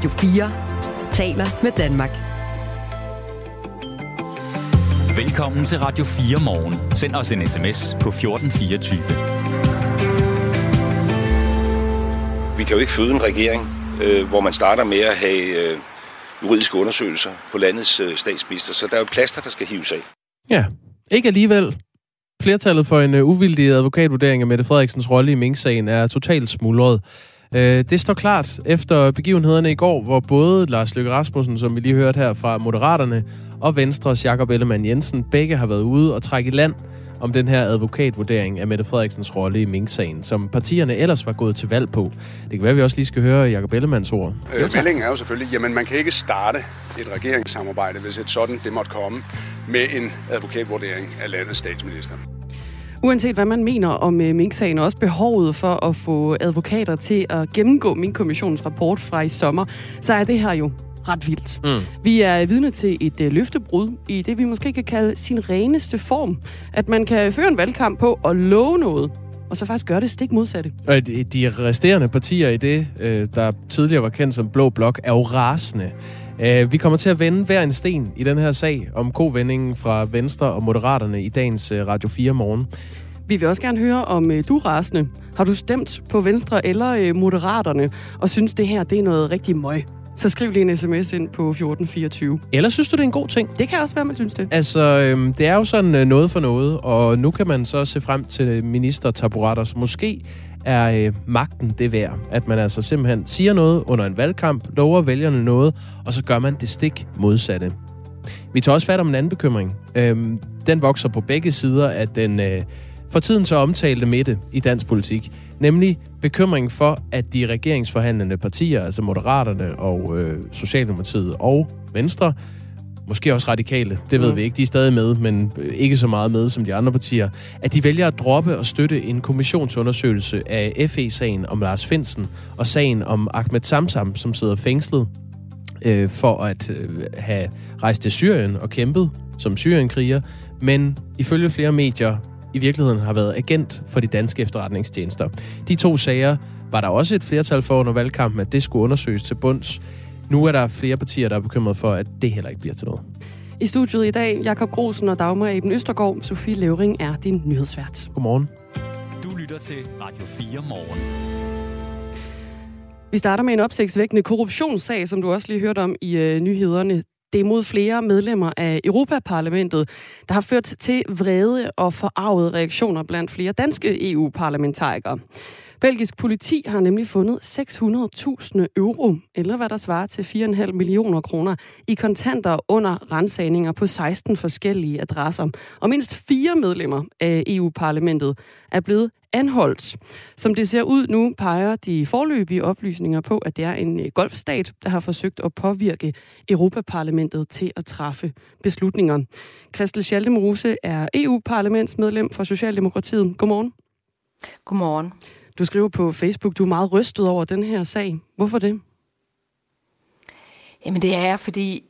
Radio 4 taler med Danmark. Velkommen til Radio 4 morgen. Send os en sms på 1424. Vi kan jo ikke føde en regering, øh, hvor man starter med at have øh, juridiske undersøgelser på landets øh, statsminister, så der er jo plaster, der skal hives af. Ja, ikke alligevel. Flertallet for en uh, uvildig advokatvurdering af Mette Frederiksens rolle i Mink-sagen er totalt smuldret. Uh, det står klart efter begivenhederne i går, hvor både Lars Løkke Rasmussen, som vi lige hørte her fra Moderaterne, og Venstres Jakob Ellemann Jensen begge har været ude og trække i land om den her advokatvurdering af Mette Frederiksens rolle i Mink-sagen, som partierne ellers var gået til valg på. Det kan være, at vi også lige skal høre Jakob Ellemanns ord. Øh, meldingen er jo selvfølgelig, jamen man kan ikke starte et regeringssamarbejde, hvis et sådan det måtte komme, med en advokatvurdering af landets statsminister. Uanset hvad man mener om øh, Mink-sagen, og også behovet for at få advokater til at gennemgå Mink-kommissionens rapport fra i sommer, så er det her jo ret vildt. Mm. Vi er vidne til et øh, løftebrud i det, vi måske kan kalde sin reneste form. At man kan føre en valgkamp på og love noget, og så faktisk gøre det stik modsatte. Og de, de resterende partier i det, øh, der tidligere var kendt som Blå Blok, er jo rasende. Øh, vi kommer til at vende hver en sten i den her sag om kovendingen fra Venstre og Moderaterne i dagens øh, Radio 4 morgen. Vi vil også gerne høre, om øh, du rasende. Har du stemt på Venstre eller øh, Moderaterne, og synes det her det er noget rigtig møg? Så skriv lige en sms ind på 1424. Eller synes du, det er en god ting? Det kan også være, man synes det. Altså, øhm, det er jo sådan øh, noget for noget, og nu kan man så se frem til ministertaburetter, så måske er øh, magten det værd. At man altså simpelthen siger noget under en valgkamp, lover vælgerne noget, og så gør man det stik modsatte. Vi tager også fat om en anden bekymring. Øhm, den vokser på begge sider af den øh, for tiden så omtalte midte i dansk politik, nemlig bekymringen for, at de regeringsforhandlende partier, altså Moderaterne og øh, Socialdemokratiet og Venstre, måske også radikale, det ved mm. vi ikke, de er stadig med, men ikke så meget med som de andre partier, at de vælger at droppe og støtte en kommissionsundersøgelse af FE-sagen om Lars Finsen og sagen om Ahmed Samsam, som sidder fængslet øh, for at øh, have rejst til Syrien og kæmpet som syrienkriger, men ifølge flere medier i virkeligheden har været agent for de danske efterretningstjenester. De to sager var der også et flertal for under valgkampen, at det skulle undersøges til bunds. Nu er der flere partier, der er bekymret for, at det heller ikke bliver til noget. I studiet i dag, Jakob Grosen og Dagmar Eben Østergaard. Sofie Levering er din nyhedsvært. Godmorgen. Du lytter til Radio 4 morgen. Vi starter med en opsigtsvækkende korruptionssag, som du også lige hørte om i øh, nyhederne. Det er mod flere medlemmer af Europaparlamentet, der har ført til vrede og forarvede reaktioner blandt flere danske EU-parlamentarikere. Belgisk politi har nemlig fundet 600.000 euro, eller hvad der svarer til 4,5 millioner kroner, i kontanter under rensagninger på 16 forskellige adresser. Og mindst fire medlemmer af EU-parlamentet er blevet anholdt. Som det ser ud nu, peger de forløbige oplysninger på, at det er en øh, golfstat, der har forsøgt at påvirke Europaparlamentet til at træffe beslutninger. Christel Schaldemose er EU-parlamentsmedlem for Socialdemokratiet. Godmorgen. Godmorgen. Du skriver på Facebook, du er meget rystet over den her sag. Hvorfor det? Jamen det er fordi,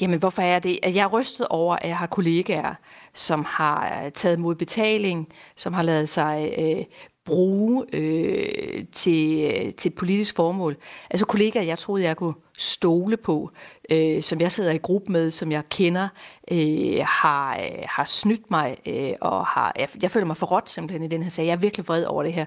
jamen hvorfor er det? Altså, jeg er rystet over, at jeg har kollegaer, som har øh, taget mod betaling, som har lavet sig øh, bruge øh, til, øh, til et politisk formål. Altså kollegaer, jeg troede, jeg kunne stole på, øh, som jeg sidder i gruppe med, som jeg kender, øh, har, øh, har snydt mig, øh, og har, jeg, jeg føler mig forrådt simpelthen i den her sag. Jeg er virkelig vred over det her.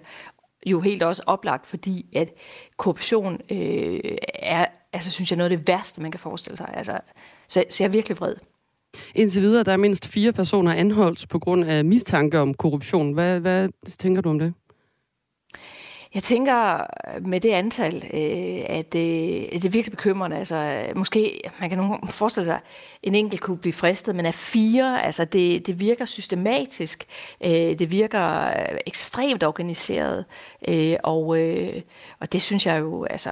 Jo helt også oplagt, fordi at korruption øh, er, altså synes jeg, noget af det værste, man kan forestille sig. Altså, så, så jeg er virkelig vred. Indtil videre, der er mindst fire personer anholdt på grund af mistanke om korruption. Hvad, hvad tænker du om det? Jeg tænker øh, med det antal, øh, at øh, det, det er virkelig bekymrende. Altså, måske, man kan nogen forestille sig, at en enkelt kunne blive fristet, men af fire, altså det, det virker systematisk, øh, det virker øh, ekstremt organiseret, øh, og, og det synes jeg jo altså,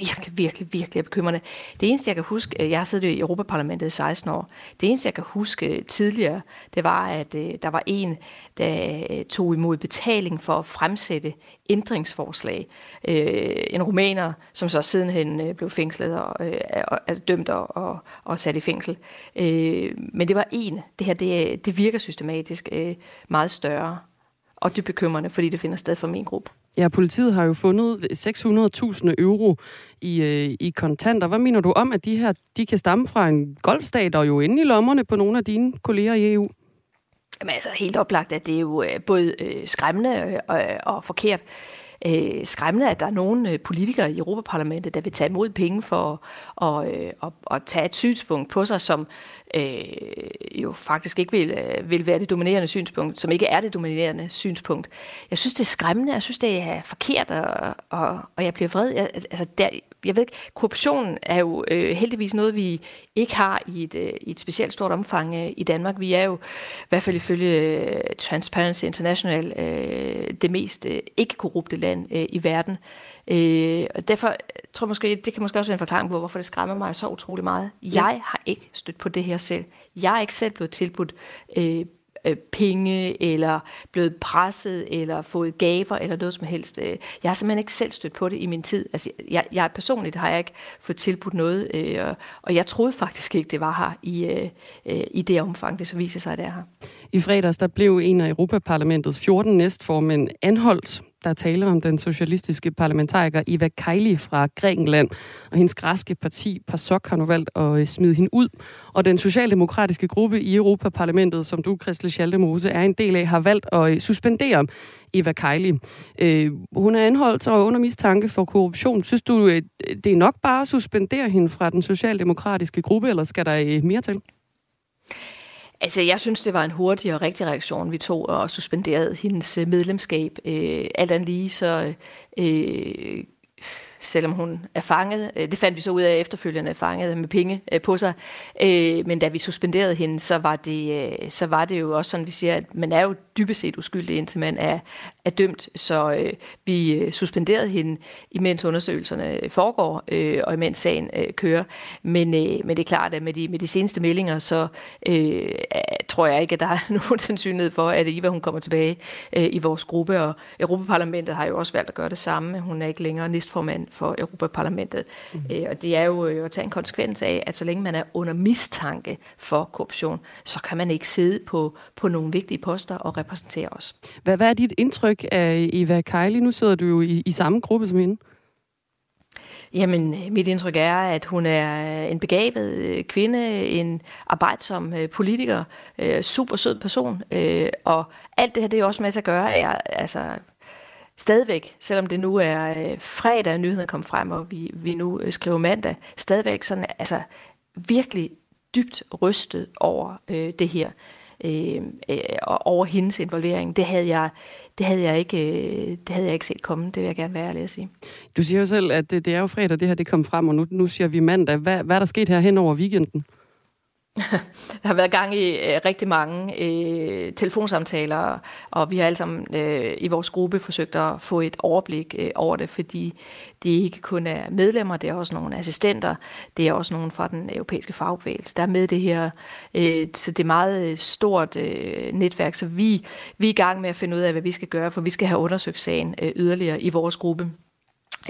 virkelig, virkelig, virkelig bekymrende. Det eneste, jeg kan huske, øh, jeg har siddet i Europaparlamentet i 16 år, det eneste, jeg kan huske øh, tidligere, det var, at øh, der var en, der tog imod betaling for at fremsætte ændringsforslag. En rumæner, som så sidenhen blev fængslet og er dømt og, og, og sat i fængsel. Men det var en. Det her, det, det virker systematisk meget større og dybt bekymrende, fordi det finder sted for min gruppe. Ja, politiet har jo fundet 600.000 euro i, øh, i kontanter. Hvad mener du om, at de her de kan stamme fra en golfstat og jo inde i lommerne på nogle af dine kolleger i EU? Jamen altså helt oplagt, at det er jo øh, både øh, skræmmende øh, og, og forkert øh, skræmmende, at der er nogle øh, politikere i Europaparlamentet, der vil tage imod penge for at, øh, at, at tage et synspunkt på sig, som øh, jo faktisk ikke vil, øh, vil være det dominerende synspunkt, som ikke er det dominerende synspunkt. Jeg synes, det er skræmmende, jeg synes, det er forkert, og, og, og jeg bliver vred. Jeg, altså, der, jeg ved ikke, korruption er jo øh, heldigvis noget, vi ikke har i et, øh, i et specielt stort omfang øh, i Danmark. Vi er jo, i hvert fald ifølge øh, Transparency International, øh, det mest øh, ikke-korrupte land øh, i verden. Øh, og derfor tror jeg måske, det kan måske også være en forklaring på, hvorfor det skræmmer mig så utrolig meget. Jeg har ikke stødt på det her selv. Jeg er ikke selv blevet tilbudt øh, øh, penge, eller blevet presset, eller fået gaver, eller noget som helst. Øh, jeg har simpelthen ikke selv stødt på det i min tid. Altså, jeg, jeg personligt har jeg ikke fået tilbudt noget, øh, og jeg troede faktisk ikke, det var her i, øh, øh i det omfang, det så viser sig, at det er her. I fredags der blev en af Europaparlamentets 14 næstformænd anholdt der taler om den socialistiske parlamentariker Eva Kaili fra Grækenland. Og hendes græske parti, PASOK, har nu valgt at øh, smide hende ud. Og den socialdemokratiske gruppe i Europaparlamentet, som du, Christel Schaldemose, er en del af, har valgt at øh, suspendere Eva Kaili. Øh, hun er anholdt og under mistanke for korruption. Synes du, øh, det er nok bare at suspendere hende fra den socialdemokratiske gruppe, eller skal der mere til? Altså, jeg synes, det var en hurtig og rigtig reaktion, vi tog og suspenderede hendes øh, medlemskab. Øh, alt andet lige, så øh, selvom hun er fanget. Øh, det fandt vi så ud af efterfølgende, fanget med penge øh, på sig. Øh, men da vi suspenderede hende, så var det, øh, så var det jo også sådan, vi siger, at man er jo dybest set uskyldig, indtil man er, er dømt. Så øh, vi suspenderede hende, imens undersøgelserne foregår, øh, og imens sagen øh, kører. Men, øh, men det er klart, at med de, med de seneste meldinger, så øh, tror jeg ikke, at der er nogen sandsynlighed for, at Eva hun kommer tilbage øh, i vores gruppe. Og Europaparlamentet har jo også valgt at gøre det samme. Hun er ikke længere næstformand for Europaparlamentet. Mm. Øh, og det er jo øh, at tage en konsekvens af, at så længe man er under mistanke for korruption, så kan man ikke sidde på, på nogle vigtige poster og repræsentere os. Hvad, hvad er dit indtryk af Eva Kejli? Nu sidder du jo i, i samme gruppe som hende. Jamen, mit indtryk er, at hun er en begavet øh, kvinde, en arbejdsom politiker, super sød person, og alt det her, det er også med at gøre, er, altså, stadigvæk, selvom det nu er øh, fredag, at nyheden kom frem, og vi, vi nu øh, skriver mandag, stadigvæk sådan, altså virkelig dybt rystet over øh, det her, øh, øh, over hendes involvering. Det havde jeg, det havde jeg ikke, øh, det havde jeg ikke set komme, det vil jeg gerne være ærlig at sige. Du siger jo selv, at det, det er jo fredag, det her det kom frem, og nu, nu siger vi mandag. Hvad, hvad er der sket her hen over weekenden? Der har været gang i øh, rigtig mange øh, telefonsamtaler, og vi har alle sammen øh, i vores gruppe forsøgt at få et overblik øh, over det, fordi det ikke kun er medlemmer, det er også nogle assistenter, det er også nogle fra den europæiske fagbevægelse, der er med det her. Øh, så det er meget øh, stort øh, netværk, så vi, vi er i gang med at finde ud af, hvad vi skal gøre, for vi skal have undersøgt sagen øh, yderligere i vores gruppe.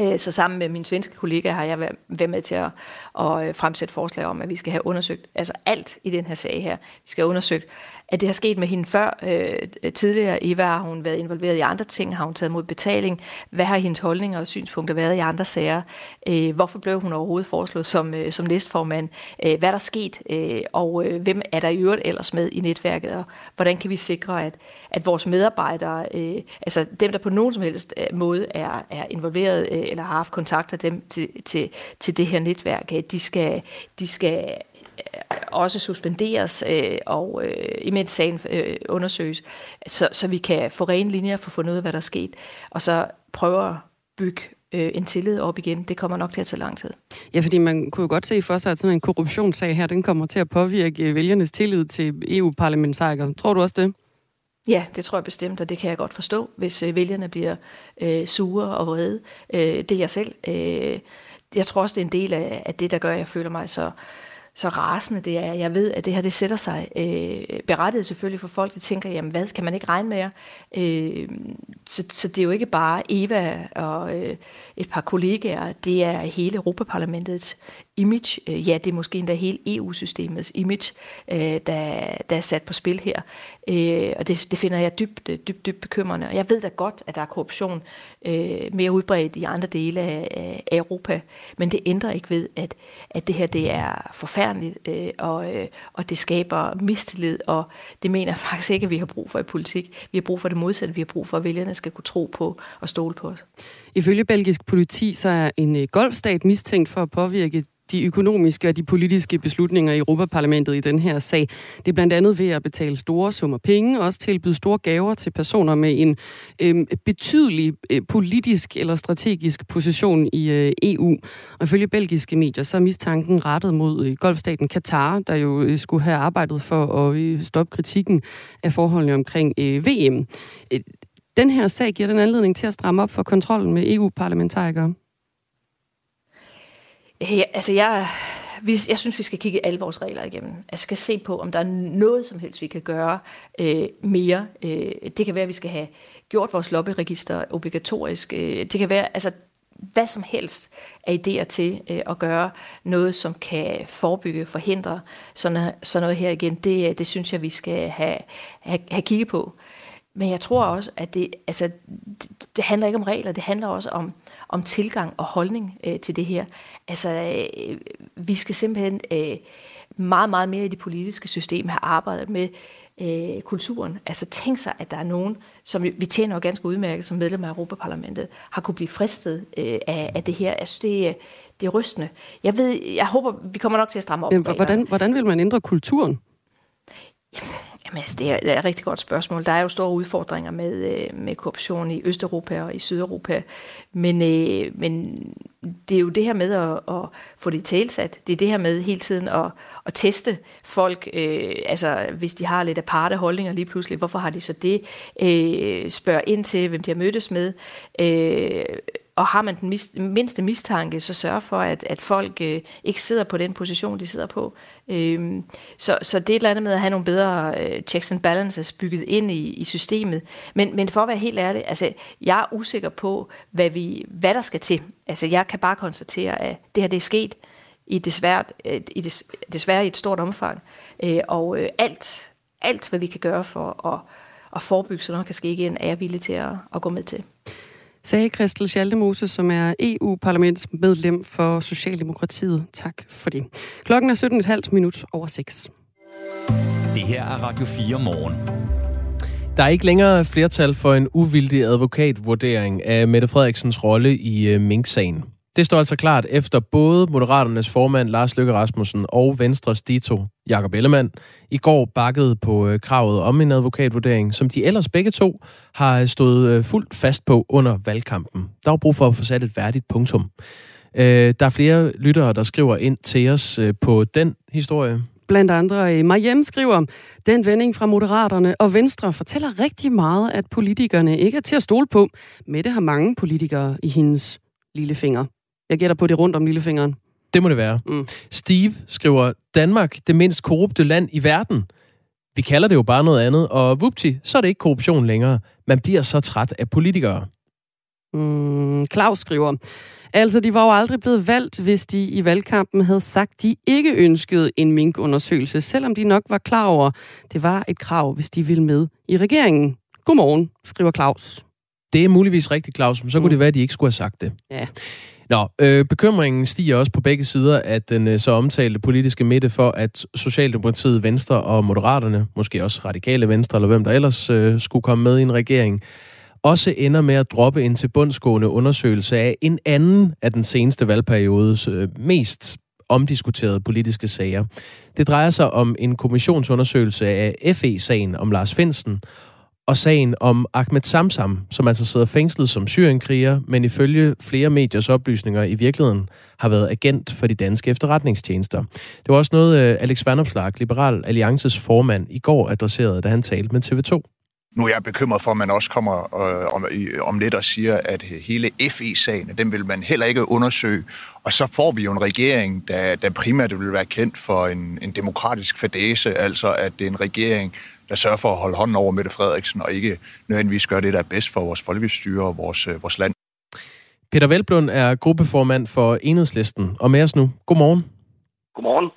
Øh, så sammen med min svenske kollega har jeg været med til at, at øh, fremsætte forslag om, at vi skal have undersøgt altså alt i den her sag her. Vi skal have undersøgt at det har sket med hende før. Øh, tidligere Eva har hun været involveret i andre ting, har hun taget mod betaling. Hvad har hendes holdninger og synspunkter været i andre sager? Øh, hvorfor blev hun overhovedet foreslået som, øh, som næstformand? Øh, hvad er der sket? Øh, og øh, hvem er der i øvrigt ellers med i netværket? Og hvordan kan vi sikre, at, at vores medarbejdere, øh, altså dem, der på nogen som helst øh, måde er, er involveret øh, eller har haft kontakter dem til, til, til det her netværk, øh, de skal, de skal også suspenderes, øh, og øh, imens sagen øh, undersøges, så, så vi kan få rene linjer for at få noget af, hvad der er sket, og så prøve at bygge øh, en tillid op igen. Det kommer nok til at tage lang tid. Ja, fordi man kunne jo godt se for sig, at sådan en korruptionssag her, den kommer til at påvirke vælgernes tillid til EU-parlamentarikere. Tror du også det? Ja, det tror jeg bestemt, og det kan jeg godt forstå, hvis øh, vælgerne bliver øh, sure og vrede. Øh, det er jeg selv. Øh, jeg tror også, det er en del af, af det, der gør, at jeg føler mig så så rasende det er. Jeg ved, at det her det sætter sig øh, berettiget selvfølgelig for folk, der tænker, jamen hvad, kan man ikke regne med jer? Øh, så, så det er jo ikke bare Eva og øh, et par kollegaer, det er hele Europaparlamentets image. Øh, ja, det er måske endda hele EU-systemets image, øh, der, der er sat på spil her. Øh, og det, det finder jeg dybt, øh, dybt, dybt bekymrende. Og jeg ved da godt, at der er korruption øh, mere udbredt i andre dele af, af Europa, men det ændrer ikke ved, at, at det her det er forfærdeligt, øh, og, øh, og det skaber mistillid, og det mener jeg faktisk ikke, at vi har brug for i politik. Vi har brug for det modsatte. Vi har brug for, at vælgerne skal kunne tro på og stole på os. Ifølge belgisk politi, så er en øh, golfstat mistænkt for at påvirke de økonomiske og de politiske beslutninger i Europaparlamentet i den her sag. Det er blandt andet ved at betale store summer penge, og også tilbyde store gaver til personer med en øh, betydelig øh, politisk eller strategisk position i øh, EU. Og ifølge belgiske medier, så er mistanken rettet mod øh, golfstaten Katar, der jo øh, skulle have arbejdet for at øh, stoppe kritikken af forholdene omkring øh, VM. Øh, den her sag giver den anledning til at stramme op for kontrollen med EU-parlamentarikere. Ja, altså jeg, vi, jeg synes, vi skal kigge alle vores regler igennem. Altså skal se på, om der er noget som helst, vi kan gøre øh, mere. Øh, det kan være, at vi skal have gjort vores lobbyregister obligatorisk. Øh, det kan være, altså hvad som helst af idéer til øh, at gøre noget, som kan forebygge, forhindre sådan, sådan noget her igen. Det, øh, det synes jeg, vi skal have, have, have kigget på. Men jeg tror også, at det, altså, det, det handler ikke om regler, det handler også om, om tilgang og holdning øh, til det her. Altså, øh, vi skal simpelthen øh, meget, meget mere i det politiske system have arbejdet med øh, kulturen. Altså tænk sig, at der er nogen, som vi tjener jo ganske udmærket som medlem af Europaparlamentet, har kunne blive fristet øh, af, af det her. Altså det, det er rystende. Jeg ved, jeg håber, vi kommer nok til at stramme op. Men, hvordan, hvordan vil man ændre kulturen? Jamen, Jamen, altså, det, er, det er et rigtig godt spørgsmål. Der er jo store udfordringer med, øh, med korruption i Østeuropa og i Sydeuropa. Men, øh, men det er jo det her med at, at få det talsat. Det er det her med hele tiden at, at teste folk. Øh, altså, hvis de har lidt aparte holdninger lige pludselig, hvorfor har de så det? Øh, spørg ind til, hvem de har mødtes med. Øh, og har man den mis, mindste mistanke, så sørg for, at, at folk øh, ikke sidder på den position, de sidder på. Øhm, så, så det er et eller andet med at have nogle bedre øh, checks and balances bygget ind i, i systemet. Men, men for at være helt ærlig, altså, jeg er usikker på, hvad, vi, hvad der skal til. Altså, jeg kan bare konstatere, at det her det er sket i desværre, øh, i des, desværre i et stort omfang. Øh, og øh, alt, alt, hvad vi kan gøre for at, at forebygge, så noget kan ske igen, er jeg villig til at, at gå med til sagde Christel Schaldemose, som er EU-parlamentsmedlem for Socialdemokratiet. Tak for det. Klokken er 17,5 minut over 6. Det her er Radio 4 morgen. Der er ikke længere flertal for en uvildig advokatvurdering af Mette Frederiksens rolle i øh, Mink-sagen. Det står altså klart efter både Moderaternes formand Lars Løkke Rasmussen og Venstres Dito Jakob Ellemann i går bakkede på øh, kravet om en advokatvurdering, som de ellers begge to har øh, stået øh, fuldt fast på under valgkampen. Der var brug for at få sat et værdigt punktum. Der er flere lyttere, der skriver ind til os på den historie. Blandt andre Mariem skriver, den vending fra Moderaterne og Venstre fortæller rigtig meget, at politikerne ikke er til at stole på. Mette har mange politikere i hendes lille finger. Jeg gætter på det rundt om lillefingeren. Det må det være. Mm. Steve skriver, Danmark, det mindst korrupte land i verden. Vi kalder det jo bare noget andet, og vupti, så er det ikke korruption længere. Man bliver så træt af politikere. Mm, Claus skriver, altså de var jo aldrig blevet valgt, hvis de i valgkampen havde sagt, de ikke ønskede en minkundersøgelse, selvom de nok var klar over, det var et krav, hvis de ville med i regeringen. Godmorgen, skriver Claus. Det er muligvis rigtigt, Claus, men så kunne mm. det være, at de ikke skulle have sagt det. Ja. Nå, øh, bekymringen stiger også på begge sider af den øh, så omtalte politiske midte for, at Socialdemokratiet, Venstre og Moderaterne, måske også Radikale Venstre, eller hvem der ellers øh, skulle komme med i en regering, også ender med at droppe en til bundsgående undersøgelse af en anden af den seneste valgperiodes øh, mest omdiskuterede politiske sager. Det drejer sig om en kommissionsundersøgelse af FE-sagen om Lars Finsen, og sagen om Ahmed Samsam, som altså sidder fængslet som syrienkriger, men ifølge flere mediers oplysninger i virkeligheden har været agent for de danske efterretningstjenester. Det var også noget, øh, Alex Vanopslag, Liberal Alliances formand, i går adresserede, da han talte med TV2. Nu er jeg bekymret for, at man også kommer øh, om, om lidt og siger, at hele FE-sagen, den vil man heller ikke undersøge. Og så får vi jo en regering, der, der primært vil være kendt for en, en demokratisk fadese, altså at det er en regering, der sørger for at holde hånden over Mette Frederiksen, og ikke nødvendigvis gøre det, der er bedst for vores folkestyre og vores, øh, vores land. Peter Velblund er gruppeformand for Enhedslisten, og med os nu. Godmorgen. Godmorgen.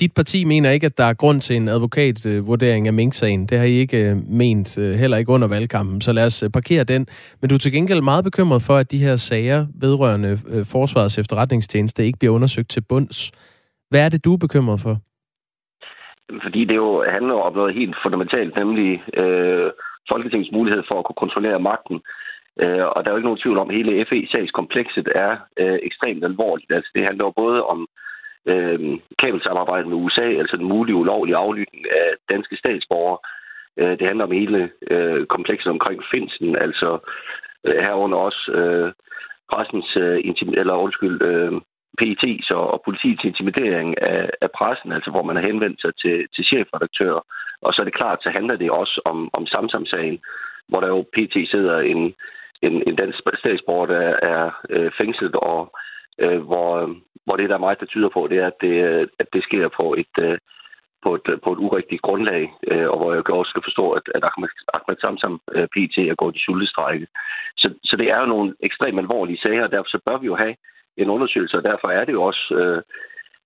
Dit parti mener ikke, at der er grund til en advokatvurdering af Mink-sagen. Det har I ikke øh, ment, øh, heller ikke under valgkampen, så lad os parkere den. Men du er til gengæld meget bekymret for, at de her sager vedrørende Forsvarets efterretningstjeneste ikke bliver undersøgt til bunds. Hvad er det, du er bekymret for? Fordi det jo handler om noget helt fundamentalt, nemlig øh, Folketingets mulighed for at kunne kontrollere magten. Øh, og der er jo ikke nogen tvivl om, at hele FE-sagskomplekset er øh, ekstremt alvorligt. Altså, det handler jo både om øh, kabelsamarbejde med USA, altså den mulige ulovlige aflytning af danske statsborgere. Øh, det handler om hele øh, komplekset omkring Finsen, altså øh, herunder også øh, pressens, øh, eller undskyld, øh, PET's og politiets intimidering af, af pressen, altså hvor man har henvendt sig til, til chefredaktører. Og så er det klart, så handler det også om, om Samsam-sagen, hvor der jo PT sidder en, en, en dansk statsborger, der er øh, fængslet, og øh, hvor, hvor det, der er meget, der tyder på, det er, at det, at det sker på et, øh, på et, på et urigtigt grundlag, øh, og hvor jeg også skal forstå, at, at Ahmed, Ahmed Samsam øh, PT er gået i sultestrække. Så, så det er jo nogle ekstremt alvorlige sager, og derfor så bør vi jo have en undersøgelse, og derfor er det jo også, øh,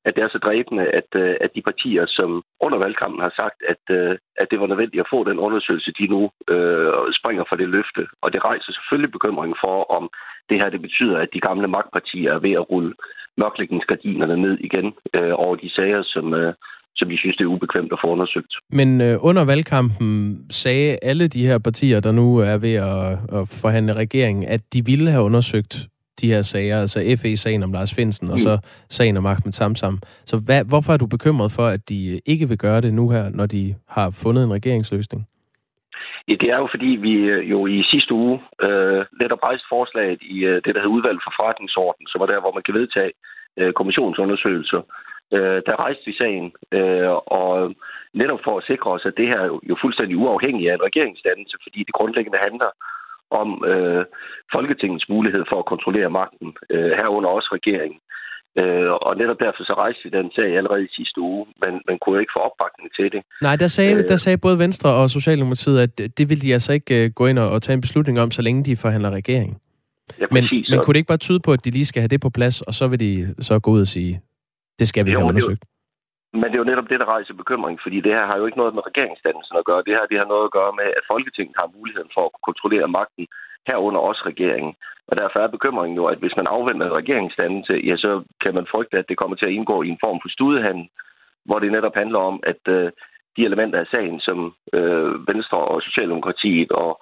at det er så dræbende, at, øh, at de partier, som under valgkampen har sagt, at, øh, at det var nødvendigt at få den undersøgelse, de nu øh, springer for det løfte. Og det rejser selvfølgelig bekymring for, om det her det betyder, at de gamle magtpartier er ved at rulle mørklægningsgardinerne ned igen øh, over de sager, som, øh, som de synes, det er ubekvemt at få undersøgt. Men øh, under valgkampen sagde alle de her partier, der nu er ved at, at forhandle regeringen, at de ville have undersøgt de her sager, altså FE-sagen om Lars Finsen, mm. og så sagen om Ahmed Samsam. Så hvad, hvorfor er du bekymret for, at de ikke vil gøre det nu her, når de har fundet en regeringsløsning? Ja, det er jo fordi, vi øh, jo i sidste uge øh, netop rejste forslaget i øh, det, der hedder udvalg for forretningsorden, som var der, hvor man kan vedtage øh, kommissionsundersøgelser. Øh, der rejste vi sagen, øh, og netop for at sikre os, at det her er jo fuldstændig uafhængigt af en regeringsdannelse, fordi det grundlæggende handler om øh, Folketingets mulighed for at kontrollere magten, øh, herunder også regeringen. Øh, og netop derfor så rejste vi den sag allerede i sidste uge, men man kunne ikke få opbakning til det. Nej, der sagde, øh, der sagde både Venstre og Socialdemokratiet, at det vil de altså ikke øh, gå ind og, og tage en beslutning om, så længe de forhandler regering. Ja, men, præcis, men kunne det ikke bare tyde på, at de lige skal have det på plads, og så vil de så gå ud og sige, det skal vi jo, have undersøgt? Det, men det er jo netop det, der rejser bekymring, fordi det her har jo ikke noget med regeringsdannelsen at gøre. Det her det har noget at gøre med, at Folketinget har muligheden for at kontrollere magten herunder også regeringen. Og derfor er bekymringen jo, at hvis man afventer en regeringsdannelse, ja, så kan man frygte, at det kommer til at indgå i en form for studehandel, hvor det netop handler om, at øh, de elementer af sagen, som øh, Venstre og Socialdemokratiet og,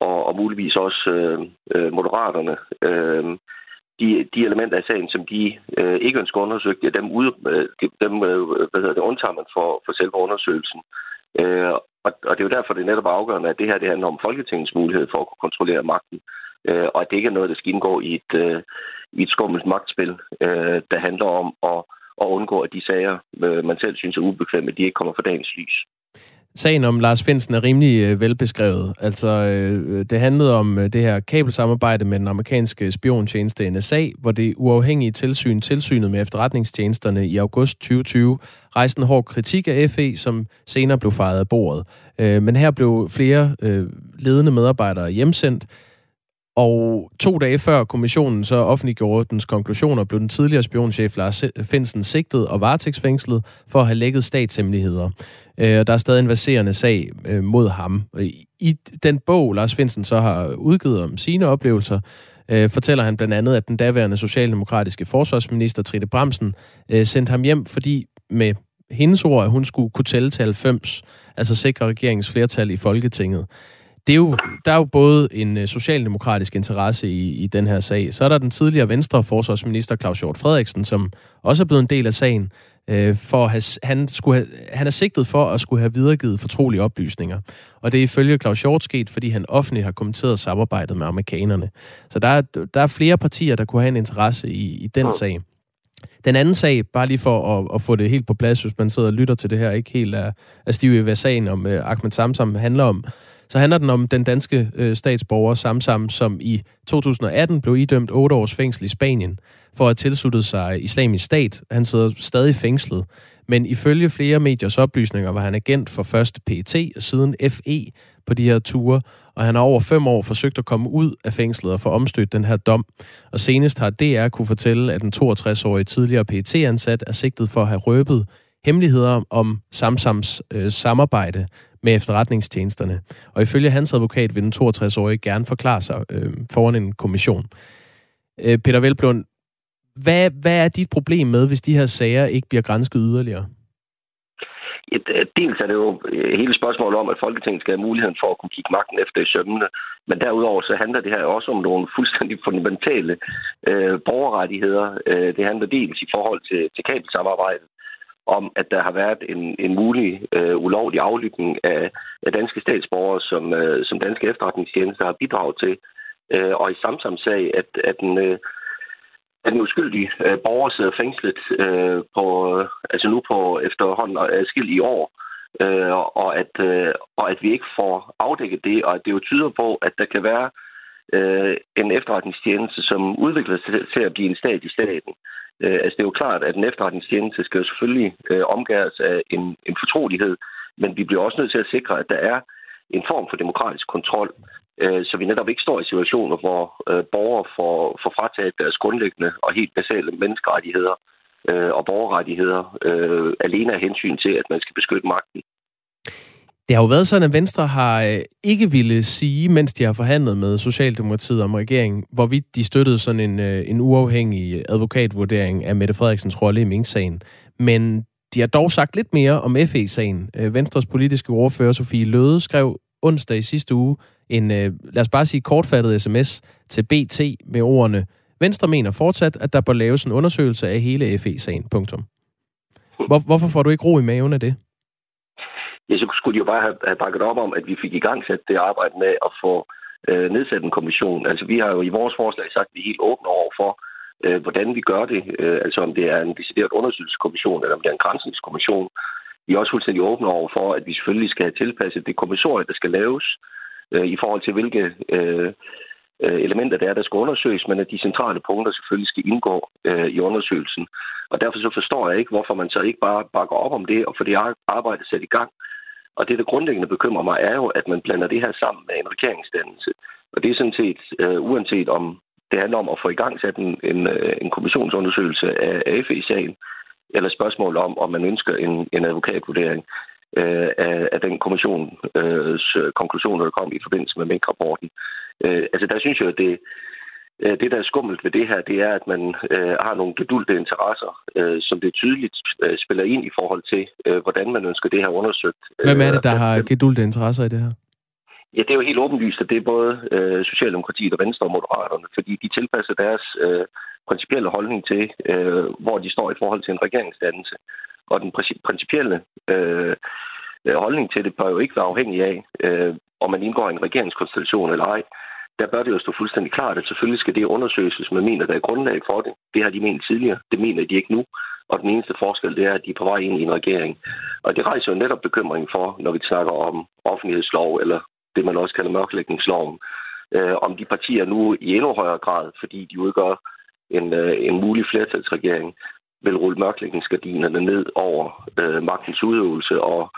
og, og muligvis også øh, øh Moderaterne øh, de, de elementer i sagen, som de øh, ikke ønsker undersøgt, ja, dem, ude, øh, dem øh, hvad hedder det, undtager man for, for selve undersøgelsen. Øh, og, og det er jo derfor, det er netop afgørende, at det her det handler om Folketingets mulighed for at kunne kontrollere magten, øh, og at det ikke er noget, der skal indgå i et, øh, i et skummelt magtspil, øh, der handler om at, at undgå, at de sager, øh, man selv synes er ubekvemme, de ikke kommer for dagens lys. Sagen om Lars Finsen er rimelig øh, velbeskrevet. Altså, øh, det handlede om øh, det her kabelsamarbejde med den amerikanske spiontjeneste NSA, hvor det uafhængige tilsyn, tilsynet med efterretningstjenesterne i august 2020, rejste en hård kritik af FE, som senere blev fejret af bordet. Øh, men her blev flere øh, ledende medarbejdere hjemsendt, og to dage før kommissionen så offentliggjorde dens konklusioner, blev den tidligere spionchef Lars Finsen sigtet og varetægtsfængslet for at have lækket statshemmeligheder. Øh, der er stadig en verserende sag øh, mod ham. Øh, I den bog, Lars Finsen så har udgivet om sine oplevelser, fortæller han blandt andet, at den daværende socialdemokratiske forsvarsminister Trine Bremsen sendte ham hjem, fordi med hendes ord, at hun skulle kunne tælle til 90, altså sikre regeringens flertal i Folketinget det er jo, der er jo både en øh, socialdemokratisk interesse i, i den her sag. Så er der den tidligere venstre forsvarsminister Claus Hjort Frederiksen, som også er blevet en del af sagen, øh, for at have, han, skulle have, han er sigtet for at skulle have videregivet fortrolige oplysninger. Og det er ifølge Claus Hjort sket, fordi han offentligt har kommenteret samarbejdet med amerikanerne. Så der er, der er flere partier, der kunne have en interesse i, i den sag. Den anden sag, bare lige for at, at få det helt på plads, hvis man sidder og lytter til det her, ikke helt er, er stiv i, hvad sagen om uh, Ahmed Samsam handler om, så handler den om den danske øh, statsborger Samsam, som i 2018 blev idømt 8 års fængsel i Spanien for at have tilsluttet sig islamisk stat. Han sidder stadig fængslet. Men ifølge flere mediers oplysninger var han agent for først PET og siden FE på de her ture, og han har over fem år forsøgt at komme ud af fængslet og få omstødt den her dom. Og senest har DR kunne fortælle, at den 62-årige tidligere PET-ansat er sigtet for at have røbet hemmeligheder om Samsams øh, samarbejde med efterretningstjenesterne. Og ifølge hans advokat vil den 62-årige gerne forklare sig øh, foran en kommission. Øh, Peter Velblund, hvad, hvad er dit problem med, hvis de her sager ikke bliver grænsket yderligere? Et, dels er det jo øh, hele spørgsmålet om, at Folketinget skal have muligheden for at kunne kigge magten efter i sømmene. Men derudover så handler det her også om nogle fuldstændig fundamentale øh, borgerrettigheder. Øh, det handler dels i forhold til, til kabelsamarbejdet, om at der har været en, en mulig øh, ulovlig aflytning af, af danske statsborgere, som, øh, som danske efterretningstjenester har bidraget til. Øh, og i samme sag, at, at den... Øh, at en uskyldig øh, borger sidder fængslet øh, på, øh, altså nu på efterhånden skilt i år, øh, og, at, øh, og at vi ikke får afdækket det, og at det jo tyder på, at der kan være øh, en efterretningstjeneste, som udvikler sig til at blive en stat i staten. Øh, altså det er jo klart, at en efterretningstjeneste skal jo selvfølgelig øh, omgæres af en, en fortrolighed, men vi bliver også nødt til at sikre, at der er en form for demokratisk kontrol øh, så vi netop ikke står i situationer, hvor øh, borgere får, får frataget deres grundlæggende og helt basale menneskerettigheder øh, og borgerrettigheder øh, alene af hensyn til, at man skal beskytte magten. Det har jo været sådan, at Venstre har øh, ikke ville sige, mens de har forhandlet med Socialdemokratiet om regeringen, hvorvidt de støttede sådan en, øh, en uafhængig advokatvurdering af Mette Frederiksens rolle i Mink-sagen. Men de har dog sagt lidt mere om FE-sagen. Øh, Venstres politiske ordfører Sofie Løde skrev onsdag i sidste uge en, lad os bare sige, kortfattet sms til BT med ordene, Venstre mener fortsat, at der bør laves en undersøgelse af hele FE-sagen. Punktum. Hvor, hvorfor får du ikke ro i maven af det? Ja, så skulle de jo bare have, have bakket op om, at vi fik i gang sat det arbejde med at få øh, nedsat en kommission. Altså, vi har jo i vores forslag sagt, at vi er helt åbne over for, øh, hvordan vi gør det. Øh, altså, om det er en decideret undersøgelseskommission, eller om det er en grænsningskommission. Vi er også fuldstændig åbne over for, at vi selvfølgelig skal have tilpasset det kommissorie, der skal laves, øh, i forhold til, hvilke øh, øh, elementer der er, der skal undersøges, men at de centrale punkter selvfølgelig skal indgå øh, i undersøgelsen. Og derfor så forstår jeg ikke, hvorfor man så ikke bare bakker op om det og får det arbejde sat i gang. Og det, der grundlæggende bekymrer mig, er jo, at man blander det her sammen med en regeringsdannelse. Og det er sådan set, øh, uanset om det handler om at få i gang sat en, en, øh, en kommissionsundersøgelse af, AFE-sagen, eller spørgsmål om, om man ønsker en, en advokatvurdering øh, af, af den kommissions øh, konklusioner, der kom i forbindelse med Mink-rapporten. Øh, altså der synes jeg, at det, det, der er skummelt ved det her, det er, at man øh, har nogle gedulte interesser, øh, som det tydeligt øh, spiller ind i forhold til, øh, hvordan man ønsker det her undersøgt. Hvem er det, der har gedulte interesser i det her? Ja, det er jo helt åbenlyst, at det er både øh, Socialdemokratiet og Venstre og Moderaterne, fordi de tilpasser deres øh, principielle holdning til, øh, hvor de står i forhold til en regeringsdannelse. Og den principielle øh, øh, holdning til det bør jo ikke være afhængig af, øh, om man indgår i en regeringskonstellation eller ej. Der bør det jo stå fuldstændig klart, at selvfølgelig skal det undersøges, hvis man mener, der er grundlag for det. Det har de ment tidligere. Det mener de ikke nu. Og den eneste forskel, det er, at de er på vej ind i en regering. Og det rejser jo netop bekymring for, når vi snakker om offentlighedslov, eller det, man også kalder mørklægningsloven, øh, om de partier nu i endnu højere grad, fordi de udgør en, øh, en mulig flertalsregering, vil rulle mørklægningsgardinerne ned over øh, magtens udøvelse og,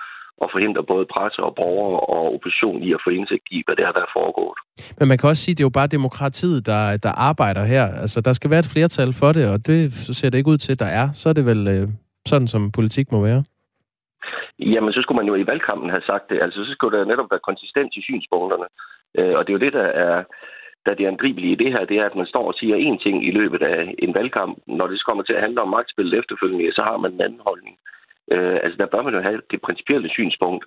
og forhindre både presse og borgere og opposition i at få indsigt i, hvad det er, der er foregået. Men man kan også sige, at det er jo bare demokratiet, der, der arbejder her. Altså, der skal være et flertal for det, og det ser det ikke ud til, der er. Så er det vel øh, sådan, som politik må være. Jamen, så skulle man jo i valgkampen have sagt det. Altså, så skulle der netop være konsistens i synspunkterne. Øh, og det er jo det, der er da det angribelige i det her, det er, at man står og siger én ting i løbet af en valgkamp. Når det kommer til at handle om magtspillet efterfølgende, så har man en anden holdning. Øh, Øh, altså, der bør man jo have det principielle synspunkt,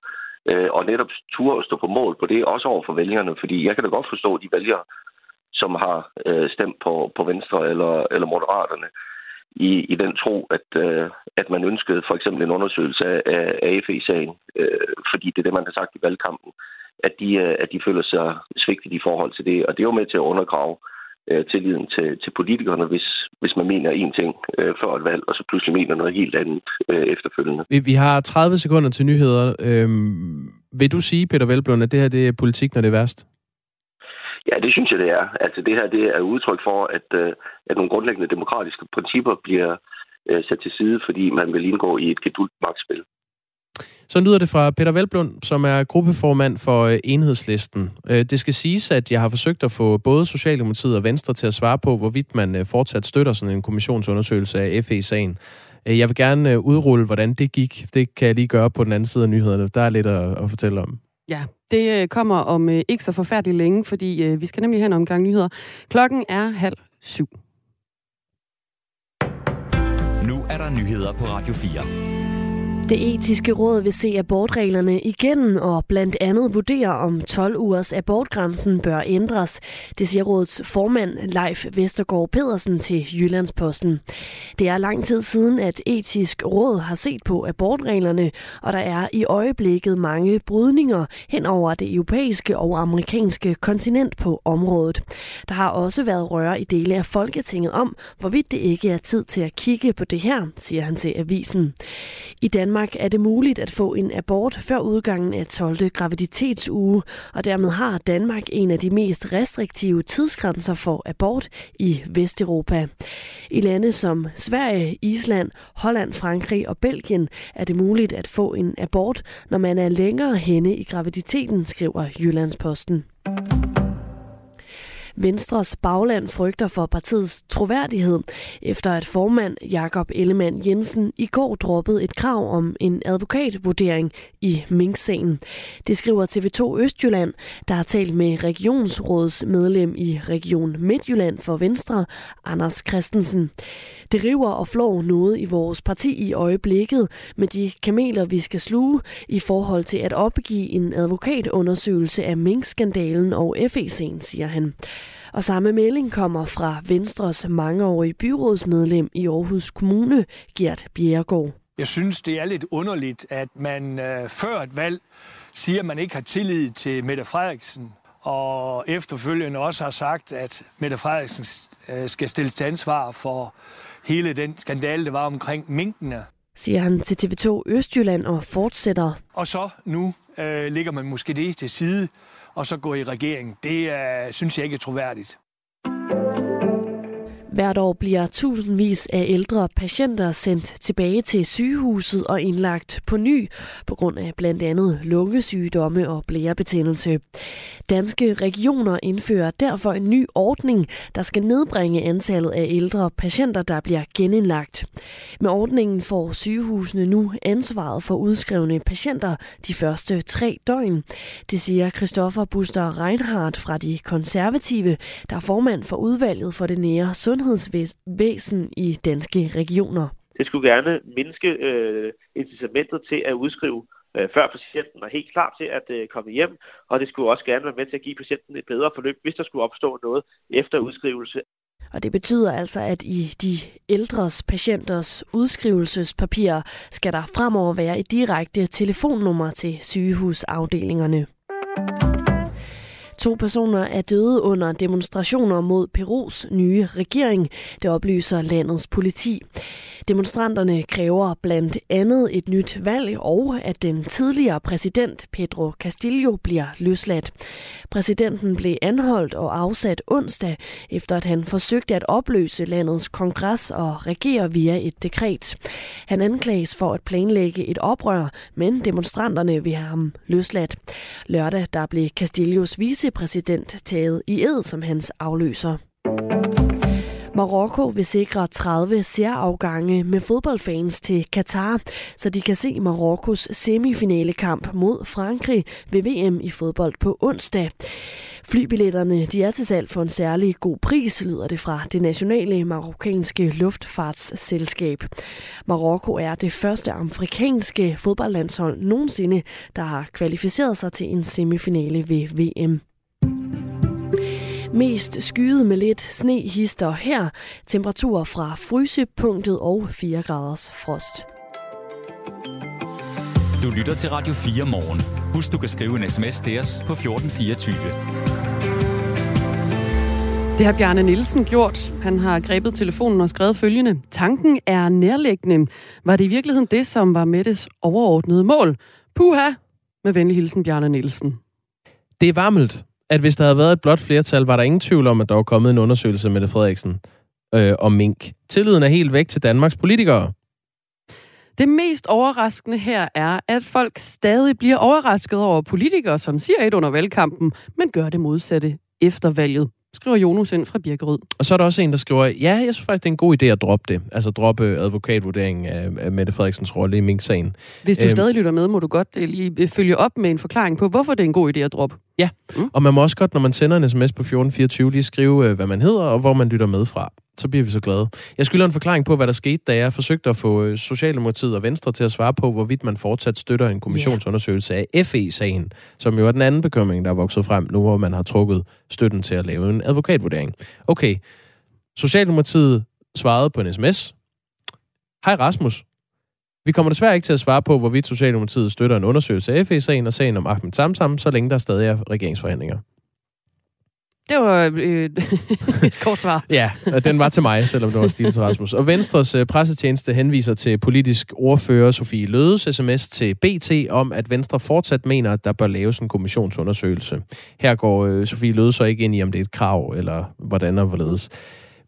øh, og netop turde at stå på mål på det, også over for vælgerne, fordi jeg kan da godt forstå de vælgere, som har øh, stemt på, på Venstre eller, eller Moderaterne, i, i den tro, at, øh, at man ønskede for eksempel en undersøgelse af, af AFE-sagen, øh, fordi det er det, man har sagt i valgkampen at de, øh, at de føler sig svigtet i forhold til det. Og det er jo med til at undergrave øh, tilliden til, til politikerne, hvis, hvis man mener én ting øh, før et valg, og så pludselig mener noget helt andet øh, efterfølgende. Vi, vi har 30 sekunder til nyheder. Øhm, Vil du sige, Peter Velblom, at det her det er politik, når det er værst? Ja, det synes jeg, det er. Altså det her det er udtryk for, at, øh, at nogle grundlæggende demokratiske principper bliver øh, sat til side, fordi man vil indgå i et gedult magtspil. Så lyder det fra Peter Velblund, som er gruppeformand for øh, Enhedslisten. Det skal siges, at jeg har forsøgt at få både Socialdemokratiet og Venstre til at svare på, hvorvidt man fortsat støtter sådan en kommissionsundersøgelse af FE-sagen. Jeg vil gerne udrulle, hvordan det gik. Det kan jeg lige gøre på den anden side af nyhederne. Der er lidt at, at fortælle om. Ja, det øh, kommer om øh, ikke så forfærdeligt længe, fordi øh, vi skal nemlig have en omgang nyheder. Klokken er halv syv. Nu er der nyheder på Radio 4. Det etiske råd vil se abortreglerne igen og blandt andet vurdere, om 12 ugers abortgrænsen bør ændres. Det siger rådets formand Leif Vestergaard Pedersen til Jyllandsposten. Det er lang tid siden, at etisk råd har set på abortreglerne, og der er i øjeblikket mange brydninger hen over det europæiske og amerikanske kontinent på området. Der har også været røre i dele af Folketinget om, hvorvidt det ikke er tid til at kigge på det her, siger han til avisen. I Danmark Danmark er det muligt at få en abort før udgangen af 12. graviditetsuge, og dermed har Danmark en af de mest restriktive tidsgrænser for abort i Vesteuropa. I lande som Sverige, Island, Holland, Frankrig og Belgien er det muligt at få en abort, når man er længere henne i graviditeten, skriver Jyllandsposten. Venstres bagland frygter for partiets troværdighed, efter at formand Jakob Ellemann Jensen i går droppede et krav om en advokatvurdering i Mink-sagen. Det skriver TV2 Østjylland, der har talt med regionsrådsmedlem i Region Midtjylland for Venstre, Anders Christensen. Det river og flår noget i vores parti i øjeblikket med de kameler, vi skal sluge i forhold til at opgive en advokatundersøgelse af Mink-skandalen og FEC'en, siger han. Og samme melding kommer fra Venstres mangeårige byrådsmedlem i Aarhus Kommune, Gert Bjergård. Jeg synes, det er lidt underligt, at man øh, før et valg siger, at man ikke har tillid til Mette Frederiksen, og efterfølgende også har sagt, at Mette Frederiksen øh, skal stilles til ansvar for hele den skandale, der var omkring minkene. Siger han til TV2 Østjylland og fortsætter. Og så nu øh, ligger man måske det til side, og så gå i regering. Det øh, synes jeg ikke er troværdigt. Hvert år bliver tusindvis af ældre patienter sendt tilbage til sygehuset og indlagt på ny på grund af blandt andet lungesygdomme og blærebetændelse. Danske regioner indfører derfor en ny ordning, der skal nedbringe antallet af ældre patienter, der bliver genindlagt. Med ordningen får sygehusene nu ansvaret for udskrevne patienter de første tre døgn. Det siger Christoffer Buster Reinhardt fra de konservative, der er formand for udvalget for det nære sundhed sundhedsvæsen i danske regioner. Det skulle gerne mindske øh, incitamentet til at udskrive øh, før patienten er helt klar til at øh, komme hjem, og det skulle også gerne være med til at give patienten et bedre forløb, hvis der skulle opstå noget efter udskrivelse. Og det betyder altså, at i de ældres patienters udskrivelsespapirer skal der fremover være et direkte telefonnummer til sygehusafdelingerne. To personer er døde under demonstrationer mod Perus nye regering, det oplyser landets politi. Demonstranterne kræver blandt andet et nyt valg og at den tidligere præsident Pedro Castillo bliver løsladt. Præsidenten blev anholdt og afsat onsdag, efter at han forsøgte at opløse landets kongres og regere via et dekret. Han anklages for at planlægge et oprør, men demonstranterne vil have ham løsladt. Lørdag der blev Castillos vicepræsident taget i ed som hans afløser. Marokko vil sikre 30 særafgange med fodboldfans til Katar, så de kan se Marokkos semifinalekamp mod Frankrig ved VM i fodbold på onsdag. Flybilletterne de er til salg for en særlig god pris, lyder det fra det nationale marokkanske luftfartsselskab. Marokko er det første afrikanske fodboldlandshold nogensinde, der har kvalificeret sig til en semifinale ved VM. Mest skyet med lidt sne hister her. Temperaturer fra frysepunktet og 4 graders frost. Du lytter til Radio 4 morgen. Husk, du kan skrive en sms til os på 1424. Det har Bjarne Nielsen gjort. Han har grebet telefonen og skrevet følgende. Tanken er nærliggende. Var det i virkeligheden det, som var Mettes overordnede mål? Puha, Med venlig hilsen, Bjarne Nielsen. Det er varmelt, at hvis der havde været et blot flertal, var der ingen tvivl om, at der var kommet en undersøgelse med det Frederiksen øh, om mink. Tilliden er helt væk til Danmarks politikere. Det mest overraskende her er, at folk stadig bliver overrasket over politikere, som siger et under valgkampen, men gør det modsatte efter valget skriver Jonas ind fra Birkerød. Og så er der også en, der skriver, ja, jeg synes faktisk, det er en god idé at droppe det. Altså droppe advokatvurderingen af Mette Frederiksens rolle i Mink-sagen. Hvis du æm... Øhm, stadig lytter med, må du godt øh, lige øh, følge op med en forklaring på, hvorfor det er en god idé at droppe. Ja, mm. og man må også godt, når man sender en sms på 1424, lige skrive, øh, hvad man hedder og hvor man lytter med fra så bliver vi så glade. Jeg skylder en forklaring på, hvad der skete, da jeg forsøgte at få øh, Socialdemokratiet og Venstre til at svare på, hvorvidt man fortsat støtter en kommissionsundersøgelse af FE-sagen, som jo er den anden bekymring, der er vokset frem nu, hvor man har trukket støtten til at lave en advokatvurdering. Okay, Socialdemokratiet svarede på en sms. Hej Rasmus. Vi kommer desværre ikke til at svare på, hvorvidt Socialdemokratiet støtter en undersøgelse af FE-sagen og sagen om Ahmed Samsam, så længe der stadig er regeringsforhandlinger. Det var øh, et kort svar. ja, og den var til mig, selvom det var Stine til Rasmus. Og Venstres øh, pressetjeneste henviser til politisk ordfører Sofie Lødes sms til BT om, at Venstre fortsat mener, at der bør laves en kommissionsundersøgelse. Her går øh, Sofie Lødes så ikke ind i, om det er et krav, eller hvordan og hvorledes.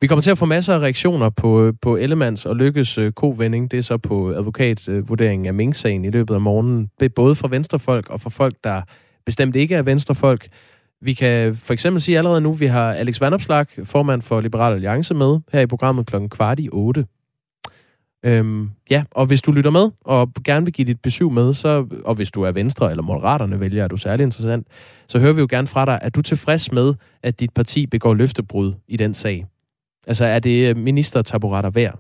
Vi kommer til at få masser af reaktioner på, øh, på Ellemands og Lykkes øh, kovending. Det er så på advokatvurderingen af Mink-sagen i løbet af morgenen. Både fra venstrefolk og fra folk, der bestemt ikke er venstrefolk. Vi kan for eksempel sige allerede nu, at vi har Alex Vandopslag, formand for Liberal Alliance, med her i programmet klokken kvart i otte. Øhm, ja, og hvis du lytter med, og gerne vil give dit besøg med, så, og hvis du er Venstre eller Moderaterne vælger, er du særlig interessant, så hører vi jo gerne fra dig, at du tilfreds med, at dit parti begår løftebrud i den sag? Altså, er det ministertaburetter værd?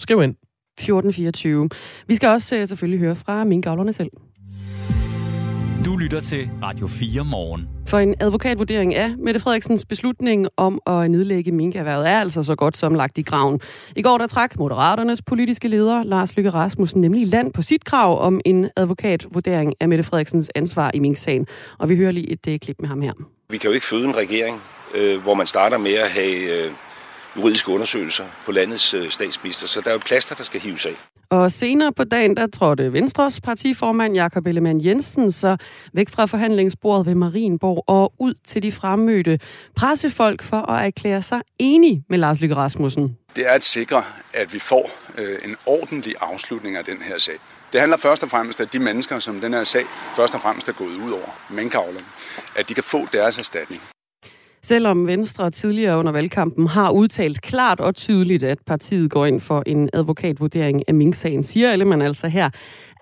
Skriv ind. 1424. Vi skal også uh, selvfølgelig høre fra minkavlerne selv. Du lytter til Radio 4 morgen. For en advokatvurdering af Mette Frederiksens beslutning om at nedlægge minkerhvervet er altså så godt som lagt i graven. I går der trak Moderaternes politiske leder Lars Lykke Rasmussen nemlig land på sit krav om en advokatvurdering af Mette Frederiksens ansvar i minksagen. Og vi hører lige et uh, klip med ham her. Vi kan jo ikke føde en regering, øh, hvor man starter med at have øh, juridiske undersøgelser på landets øh, statsminister, så der er jo plaster, der skal hives af. Og senere på dagen, der trådte Venstres partiformand Jakob Ellemann Jensen så væk fra forhandlingsbordet ved Marienborg og ud til de fremmødte pressefolk for at erklære sig enige med Lars Lykke Rasmussen. Det er at sikre, at vi får øh, en ordentlig afslutning af den her sag. Det handler først og fremmest om de mennesker, som den her sag først og fremmest er gået ud over, minkavlerne, at de kan få deres erstatning. Selvom Venstre tidligere under valgkampen har udtalt klart og tydeligt, at partiet går ind for en advokatvurdering af Mink-sagen, siger Ellemann altså her,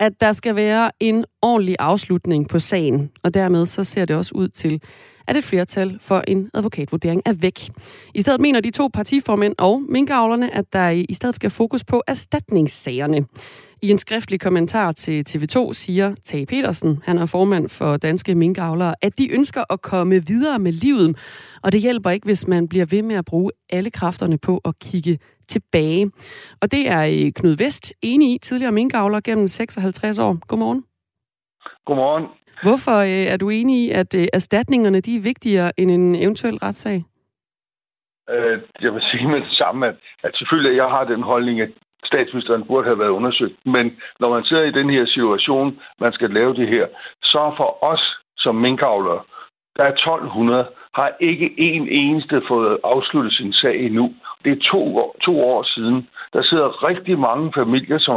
at der skal være en ordentlig afslutning på sagen. Og dermed så ser det også ud til, at et flertal for en advokatvurdering er væk. I stedet mener de to partiformænd og minkavlerne, at der i stedet skal fokus på erstatningssagerne. I en skriftlig kommentar til TV2 siger Tage Petersen, han er formand for Danske Minkavlere, at de ønsker at komme videre med livet, og det hjælper ikke, hvis man bliver ved med at bruge alle kræfterne på at kigge tilbage. Og det er øh, Knud Vest enig i, tidligere minkavler gennem 56 år. Godmorgen. Godmorgen. Hvorfor øh, er du enig i, at øh, erstatningerne de er vigtigere end en eventuel retssag? jeg vil sige med det samme, at, at selvfølgelig jeg har den holdning, at statsministeren burde have været undersøgt. Men når man sidder i den her situation, man skal lave det her, så for os som minkavlere, der er 1200, har ikke en eneste fået afsluttet sin sag endnu. Det er to år, to år siden. Der sidder rigtig mange familier, som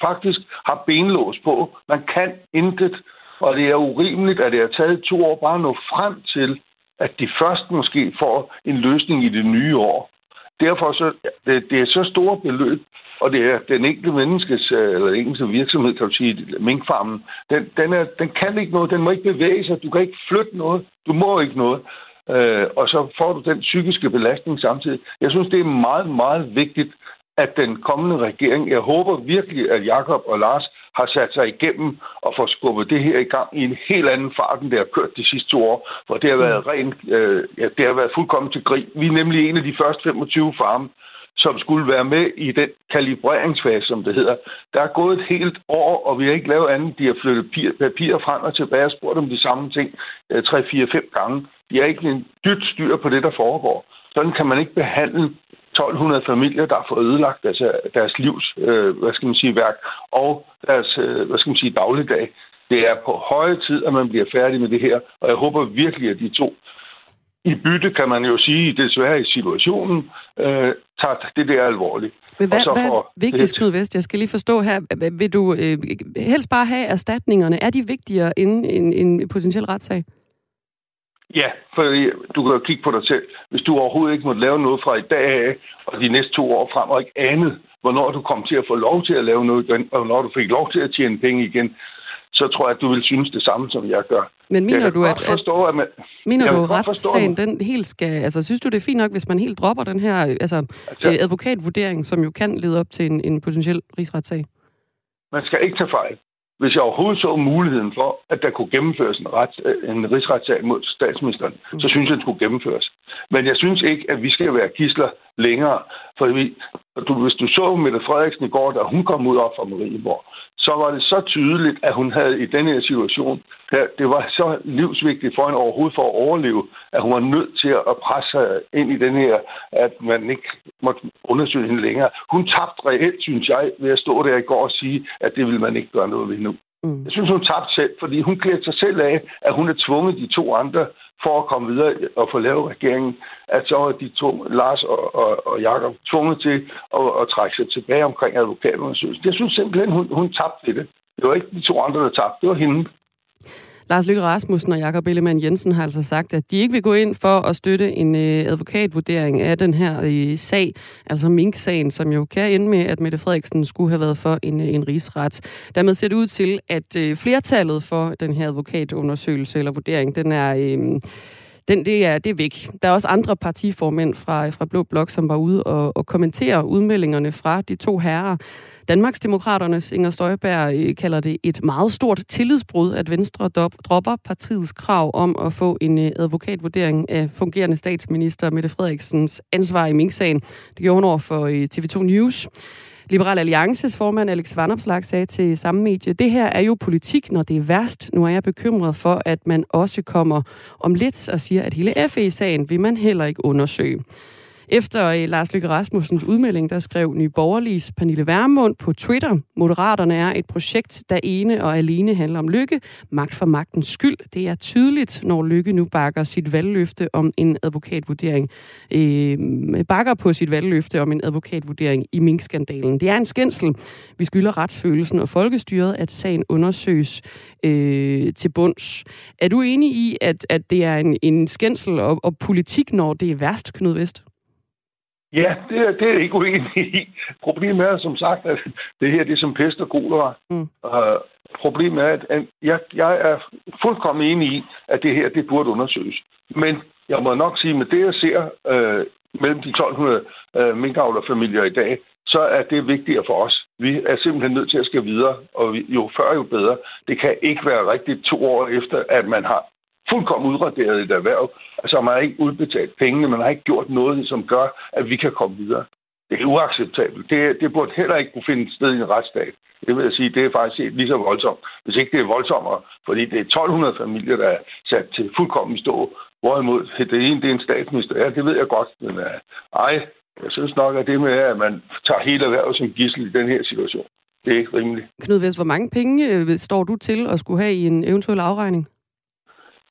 faktisk har benlås på. Man kan intet, og det er urimeligt, at det har taget to år bare at nå frem til, at de først måske får en løsning i det nye år. Derfor så, det, det er så store beløb, og det er den enkelte menneskes, øh, eller den enkelte virksomhed, kan du sige, minkfarmen, den, den, er, den kan ikke noget, den må ikke bevæge sig, du kan ikke flytte noget, du må ikke noget. Øh, og så får du den psykiske belastning samtidig. Jeg synes, det er meget, meget vigtigt, at den kommende regering, jeg håber virkelig, at Jakob og Lars har sat sig igennem og får skubbet det her i gang i en helt anden fart, end det har kørt de sidste to år, for det har været, rent, øh, ja, det har været fuldkommen til grin. Vi er nemlig en af de første 25 farme, som skulle være med i den kalibreringsfase, som det hedder. Der er gået et helt år, og vi har ikke lavet andet. De har flyttet papirer frem og tilbage og spurgt om de samme ting 3, 4, 5 gange. De har ikke en dyt styr på det, der foregår. Sådan kan man ikke behandle 1200 familier, der har fået ødelagt deres, deres livs, øh, hvad skal man sige, værk og deres, øh, hvad skal man sige, dagligdag. Det er på høje tid, at man bliver færdig med det her, og jeg håber virkelig, at de to i bytte, kan man jo sige, desværre i situationen, øh, tager det der alvorligt. Men hvad, hvad er vigtigst, Knud Vest? Jeg skal lige forstå her. Vil du øh, helst bare have erstatningerne? Er de vigtigere end en, en potentiel retssag? Ja, for du kan jo kigge på dig selv. Hvis du overhovedet ikke måtte lave noget fra i dag af, og de næste to år frem, og ikke andet, hvornår du kom til at få lov til at lave noget igen, og hvornår du fik lov til at tjene penge igen, så tror jeg, at du vil synes det samme, som jeg gør. Men mener du, at, forstå, at man, mener du, at retssagen, den helt skal... Altså, synes du, det er fint nok, hvis man helt dropper den her altså, altså, øh, advokatvurdering, som jo kan lede op til en, en potentiel rigsretssag? Man skal ikke tage fejl. Hvis jeg overhovedet så muligheden for, at der kunne gennemføres en, ret, øh, en rigsretssag mod statsministeren, mm. så synes jeg, den skulle gennemføres. Men jeg synes ikke, at vi skal være gisler længere. For vi, du, hvis du så Mette Frederiksen i går, da hun kom ud op fra Marieborg, så var det så tydeligt, at hun havde i den her situation, der, det var så livsvigtigt for hende overhovedet for at overleve, at hun var nødt til at presse sig ind i den her, at man ikke måtte undersøge hende længere. Hun tabte reelt, synes jeg, ved at stå der i går og sige, at det vil man ikke gøre noget ved nu. Mm. Jeg synes, hun tabte selv, fordi hun klædte sig selv af, at hun er tvunget de to andre for at komme videre og få lavet regeringen, at så er de to, Lars og, og, og Jakob, tvunget til at, at trække sig tilbage omkring advokatundersøgelsen. Jeg synes simpelthen, hun, hun tabte det. Det var ikke de to andre, der tabte. Det var hende. Lars Lykke Rasmussen og Jakob Ellemann Jensen har altså sagt, at de ikke vil gå ind for at støtte en øh, advokatvurdering af den her øh, sag, altså Mink-sagen, som jo kan ende med, at Mette Frederiksen skulle have været for en, øh, en rigsret. Dermed ser det ud til, at øh, flertallet for den her advokatundersøgelse eller vurdering, den er... Øh, den, det, er, det er væk. Der er også andre partiformænd fra, fra Blå Blok, som var ude og, og kommentere udmeldingerne fra de to herrer. Danmarksdemokraternes Inger Støjberg øh, kalder det et meget stort tillidsbrud, at Venstre dropper partiets krav om at få en øh, advokatvurdering af fungerende statsminister Mette Frederiksens ansvar i Mink-sagen. Det gjorde hun over for øh, TV2 News. Liberal Alliances formand Alex Vanopslag sagde til samme medie, det her er jo politik, når det er værst. Nu er jeg bekymret for, at man også kommer om lidt og siger, at hele FE-sagen vil man heller ikke undersøge. Efter øh, Lars Løkke Rasmussens udmelding, der skrev Nye Borgerliges Pernille Værmund på Twitter, Moderaterne er et projekt, der ene og alene handler om lykke, magt for magtens skyld. Det er tydeligt, når Lykke nu bakker sit valgløfte om en advokatvurdering, øh, bakker på sit valgløfte om en advokatvurdering i Mink-skandalen. Det er en skændsel. Vi skylder retsfølelsen og folkestyret, at sagen undersøges øh, til bunds. Er du enig i, at, at det er en, en skændsel og, og politik, når det er værst, Knud Vest? Ja, det er, det er ikke uenig i. Problemet er som sagt, at det her det er som pest og kolera. Mm. Uh, problemet er, at jeg, jeg er fuldkommen enig i, at det her det burde undersøges. Men jeg må nok sige, med det jeg ser uh, mellem de 1200 uh, minkavlerfamilier i dag, så er det vigtigere for os. Vi er simpelthen nødt til at skal videre, og jo før jo bedre. Det kan ikke være rigtigt to år efter, at man har fuldkommen udraderet et erhverv. Altså, man har ikke udbetalt pengene, man har ikke gjort noget, som gør, at vi kan komme videre. Det er uacceptabelt. Det, det burde heller ikke kunne finde sted i en retsstat. Det vil jeg sige, det er faktisk lige så voldsomt. Hvis ikke det er voldsommere, fordi det er 1200 familier, der er sat til fuldkommen stå. Hvorimod det ene, det er en statsminister. Ja, det ved jeg godt. Men uh, ej, jeg synes nok, at det med, at man tager hele erhvervet som gissel i den her situation, det er ikke rimeligt. Knud Vest, hvor mange penge øh, står du til at skulle have i en eventuel afregning?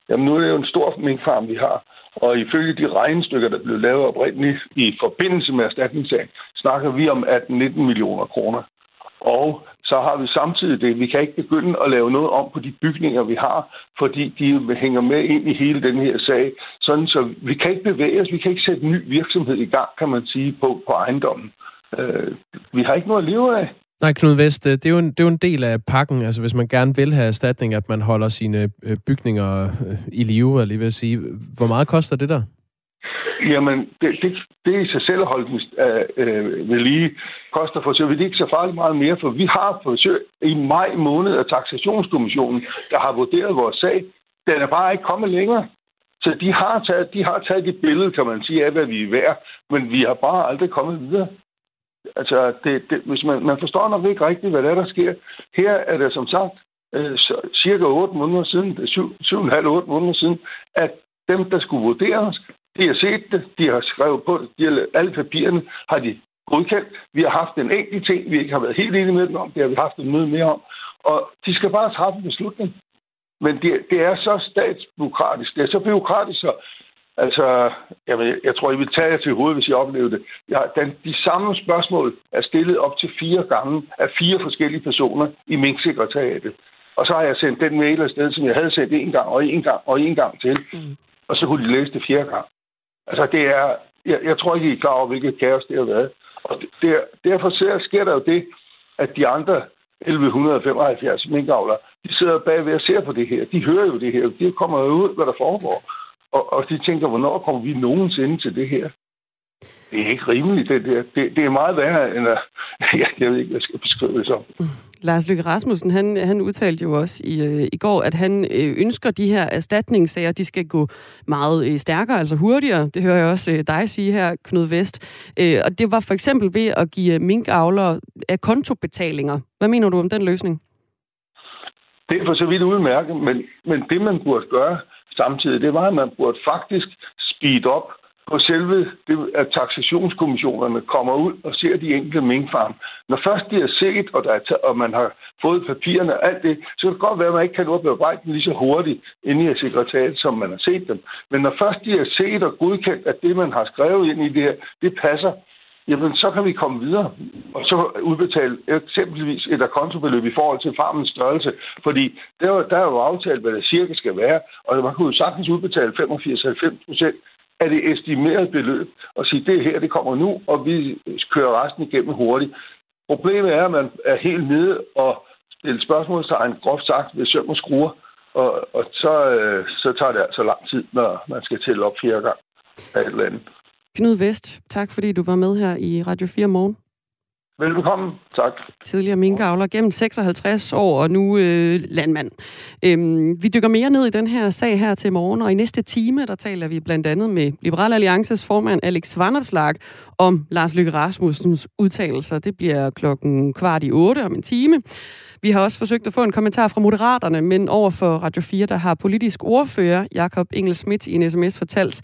Jamen nu er det jo en stor minkfarm, vi har. Og ifølge de regnestykker, der blev lavet oprindeligt i forbindelse med erstatningssagen, snakker vi om 18-19 millioner kroner. Og så har vi samtidig det, vi kan ikke begynde at lave noget om på de bygninger, vi har, fordi de hænger med ind i hele den her sag. Sådan så vi kan ikke bevæge os, vi kan ikke sætte ny virksomhed i gang, kan man sige, på, på ejendommen. Øh, vi har ikke noget at leve af. Nej, Knud Vest, øh, det er, jo en, det er jo en del af pakken, altså hvis man gerne vil have erstatning, at man holder sine øh, bygninger øh, i live, eller lige vil sige. Hvor meget koster det der? Jamen, det, det, det i sig selv at holde øh, ved lige koster for så vidt ikke så farligt meget mere, for vi har forsøgt i maj måned af taxationskommissionen, der har vurderet vores sag. Den er bare ikke kommet længere. Så de har taget, de har taget et billede, kan man sige, af, hvad vi er værd, men vi har bare aldrig kommet videre. Altså, det, det, hvis man, man forstår nok ikke rigtigt, hvad der, er, der sker. Her er det som sagt øh, cirka 8 måneder siden, 7,5-8 måneder siden, at dem, der skulle vurderes, de har set det, de har skrevet på det, de har, alle papirerne har de godkendt. Vi har haft en enkelt ting, vi ikke har været helt enige med dem om, det har vi haft et møde mere om. Og de skal bare træffe en beslutning. Men det, det er så statsbyråkratisk, det er så byråkratisk, så Altså, jeg, jeg tror, I vil tage jer til hovedet, hvis I oplever det. Ja, den, de samme spørgsmål er stillet op til fire gange af fire forskellige personer i Mink-sekretariatet. Og så har jeg sendt den mail afsted, som jeg havde sendt en gang og en gang og en gang til. Mm. Og så kunne de læse det fjerde gang. Altså, det er... Jeg, jeg tror ikke, I er klar over, hvilket kaos det har været. Og der, derfor sker der jo det, at de andre 1175 minkavlere, de sidder bagved og ser på det her. De hører jo det her. De kommer jo ud, hvad der foregår. Og, og de tænker, hvornår kommer vi nogensinde til det her? Det er ikke rimeligt, det der. Det, det er meget værre, end at... Jeg, jeg ved ikke, hvad jeg skal beskrive det som. Mm. Lars Lykke Rasmussen, han, han udtalte jo også i, øh, i går, at han øh, ønsker de her erstatningssager, de skal gå meget øh, stærkere, altså hurtigere. Det hører jeg også øh, dig sige her, Knud Vest. Øh, og det var for eksempel ved at give minkavlere af kontobetalinger. Hvad mener du om den løsning? Det er for så vidt udmærket, men, men det man burde gøre, samtidig, det var, at man burde faktisk speed op på selve, det, at taxationskommissionerne kommer ud og ser de enkelte minkfarm. Når først de har set, og, der er, og man har fået papirerne og alt det, så kan det godt være, at man ikke kan nå at bearbejde dem lige så hurtigt inde i sekretariat, som man har set dem. Men når først de har set og godkendt, at det, man har skrevet ind i det her, det passer, jamen så kan vi komme videre. Og så udbetale eksempelvis et akontobeløb i forhold til farmens størrelse. Fordi der, der er jo aftalt, hvad det cirka skal være, og man kunne jo sagtens udbetale 85-90 procent af det estimerede beløb, og sige, det her, det kommer nu, og vi kører resten igennem hurtigt. Problemet er, at man er helt nede og stiller spørgsmålstegn, groft sagt, ved søm og skruer, og, og så, øh, så tager det altså lang tid, når man skal tælle op fire gange af et eller andet. Knud Vest, tak fordi du var med her i Radio 4 morgen. Velkommen. Tak. Tidligere minkavler gennem 56 år, og nu øh, landmand. Øhm, vi dykker mere ned i den her sag her til morgen, og i næste time, der taler vi blandt andet med Liberal Alliances formand Alex Vanderslag om Lars Løkke Rasmussens udtalelser. Det bliver klokken kvart i otte om en time. Vi har også forsøgt at få en kommentar fra Moderaterne, men over for Radio 4, der har politisk ordfører Jakob Engel Schmidt i en sms fortalt,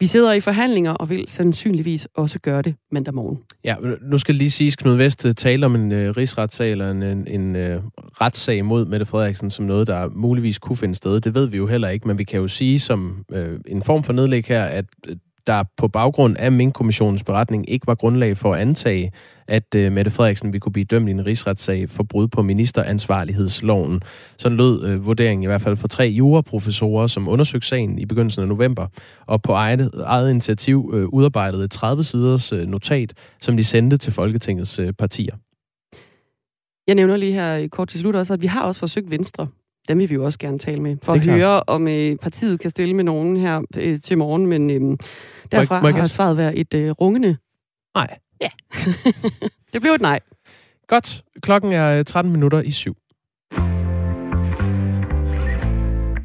vi sidder i forhandlinger og vil sandsynligvis også gøre det mandag morgen. Ja, nu skal lige sige, Knud Vest øh, taler om en øh, rigsretssag eller en, en, en øh, retssag mod Mette Frederiksen som noget, der muligvis kunne finde sted. Det ved vi jo heller ikke, men vi kan jo sige som øh, en form for nedlæg her, at øh, der på baggrund af Mink-kommissionens beretning ikke var grundlag for at antage, at øh, Mette Frederiksen ville kunne blive dømt i en rigsretssag for brud på ministeransvarlighedsloven. Sådan lød øh, vurderingen i hvert fald for tre juraprofessorer, som undersøgte sagen i begyndelsen af november, og på eget, eget initiativ øh, udarbejdede 30 siders øh, notat, som de sendte til Folketingets øh, partier. Jeg nævner lige her kort til slut også, at vi har også forsøgt Venstre dem vil vi jo også gerne tale med, for at høre, om øh, partiet kan stille med nogen her øh, til morgen, men øh, derfra må jeg, må har svaret været et øh, rungende... Nej. Ja. det blev et nej. Godt. Klokken er 13 øh, minutter i syv.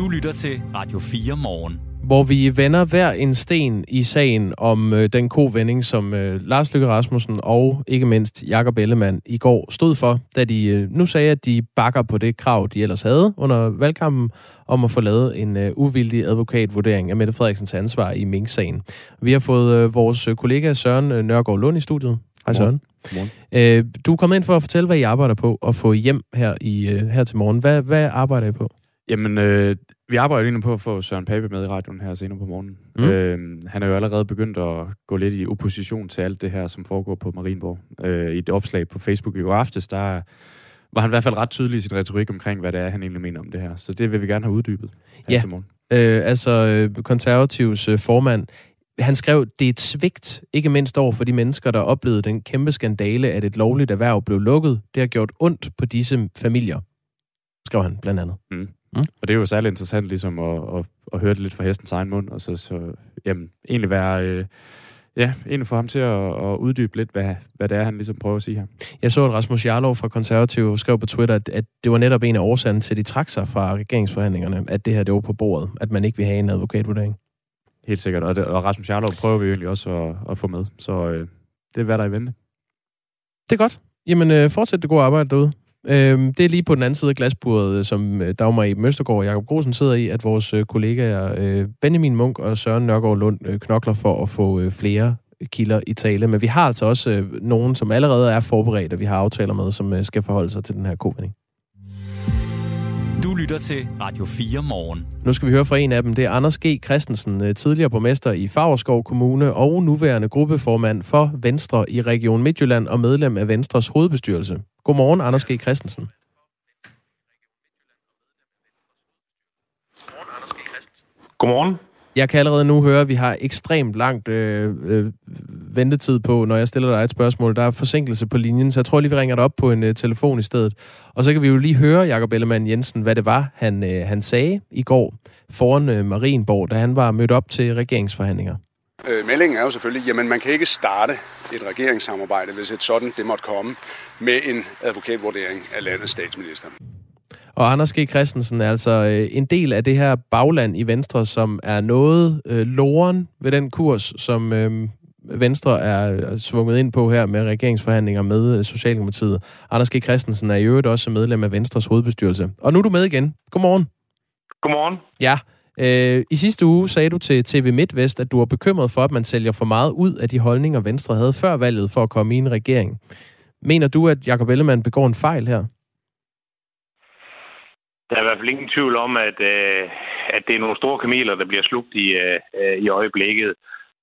Du lytter til Radio 4 morgen hvor vi vender hver en sten i sagen om øh, den kovending, som øh, Lars Lykke Rasmussen og ikke mindst Jakob Ellemann i går stod for, da de øh, nu sagde, at de bakker på det krav, de ellers havde under valgkampen, om at få lavet en øh, uvildig advokatvurdering af Mette Frederiksens ansvar i Mink-sagen. Vi har fået øh, vores kollega Søren øh, Nørgaard Lund i studiet. Hej Søren. Godmorgen. Øh, du er kommet ind for at fortælle, hvad I arbejder på, og få hjem her, i, øh, her til morgen. Hvad, hvad arbejder I på? Jamen, øh, vi arbejder lige på at få Søren Pape med i radioen her senere på morgenen. Mm. Øh, han er jo allerede begyndt at gå lidt i opposition til alt det her, som foregår på Marienborg. Øh, I et opslag på Facebook i går aftes, der var han i hvert fald ret tydelig i sin retorik omkring, hvad det er, han egentlig mener om det her. Så det vil vi gerne have uddybet her ja. til morgen. Øh, altså, øh, konservativs øh, formand, han skrev, det er et svigt, ikke mindst over for de mennesker, der oplevede den kæmpe skandale, at et lovligt erhverv blev lukket. Det har gjort ondt på disse familier, skrev han blandt andet. Mm. Mm. Og det er jo særlig interessant ligesom at, at, at høre det lidt fra hestens egen mund, og så, så jamen, egentlig være, øh, ja, egentlig få ham til at, at uddybe lidt, hvad, hvad det er, han ligesom prøver at sige her. Jeg så, at Rasmus Jarlov fra Konservativ skrev på Twitter, at, at det var netop en af årsagerne til, at de trak sig fra regeringsforhandlingerne, at det her det var på bordet, at man ikke vil have en advokatvurdering. Helt sikkert, og, det, og Rasmus Jarlov prøver vi egentlig også at, at få med, så øh, det er hvad der er i vente. Det er godt. Jamen, øh, fortsæt det gode arbejde derude. Øhm, det er lige på den anden side af glasbordet, øh, som øh, Dagmar i Møstergaard og Jacob Grosen sidder i, at vores øh, kollegaer Benjamin Munk og Søren Nørgaard Lund knokler for at få flere kilder i tale. Men vi har altså også nogen, som allerede er forberedt, og vi har aftaler med, som skal forholde sig til den her kovending. Du lytter til Radio 4 morgen. Nu skal vi høre fra en af dem. Det er Anders G. Christensen, tidligere borgmester i Fagerskov Kommune og nuværende gruppeformand for Venstre i Region Midtjylland og medlem af Venstres hovedbestyrelse. Godmorgen, Anders G. Christensen. Godmorgen. Jeg kan allerede nu høre, at vi har ekstremt langt øh, øh, ventetid på, når jeg stiller dig et spørgsmål. Der er forsinkelse på linjen, så jeg tror lige, vi ringer dig op på en øh, telefon i stedet. Og så kan vi jo lige høre Jakob Ellemann Jensen, hvad det var, han, øh, han sagde i går foran øh, Marienborg, da han var mødt op til regeringsforhandlinger. Øh, meldingen er jo selvfølgelig, jamen man kan ikke starte et regeringssamarbejde, hvis et sådan det måtte komme, med en advokatvurdering af landets statsminister. Og Anders G. Christensen er altså øh, en del af det her bagland i Venstre, som er noget øh, loren ved den kurs, som øh, Venstre er svunget ind på her med regeringsforhandlinger med øh, Socialdemokratiet. Anders G. Christensen er i øvrigt også medlem af Venstres hovedbestyrelse. Og nu er du med igen. Godmorgen. Godmorgen. Ja, Øh, I sidste uge sagde du til TV MidtVest, at du var bekymret for, at man sælger for meget ud af de holdninger, Venstre havde før valget for at komme i en regering. Mener du, at Jacob Ellemann begår en fejl her? Der er i hvert fald ingen tvivl om, at, øh, at det er nogle store kameler, der bliver slugt i, øh, i øjeblikket.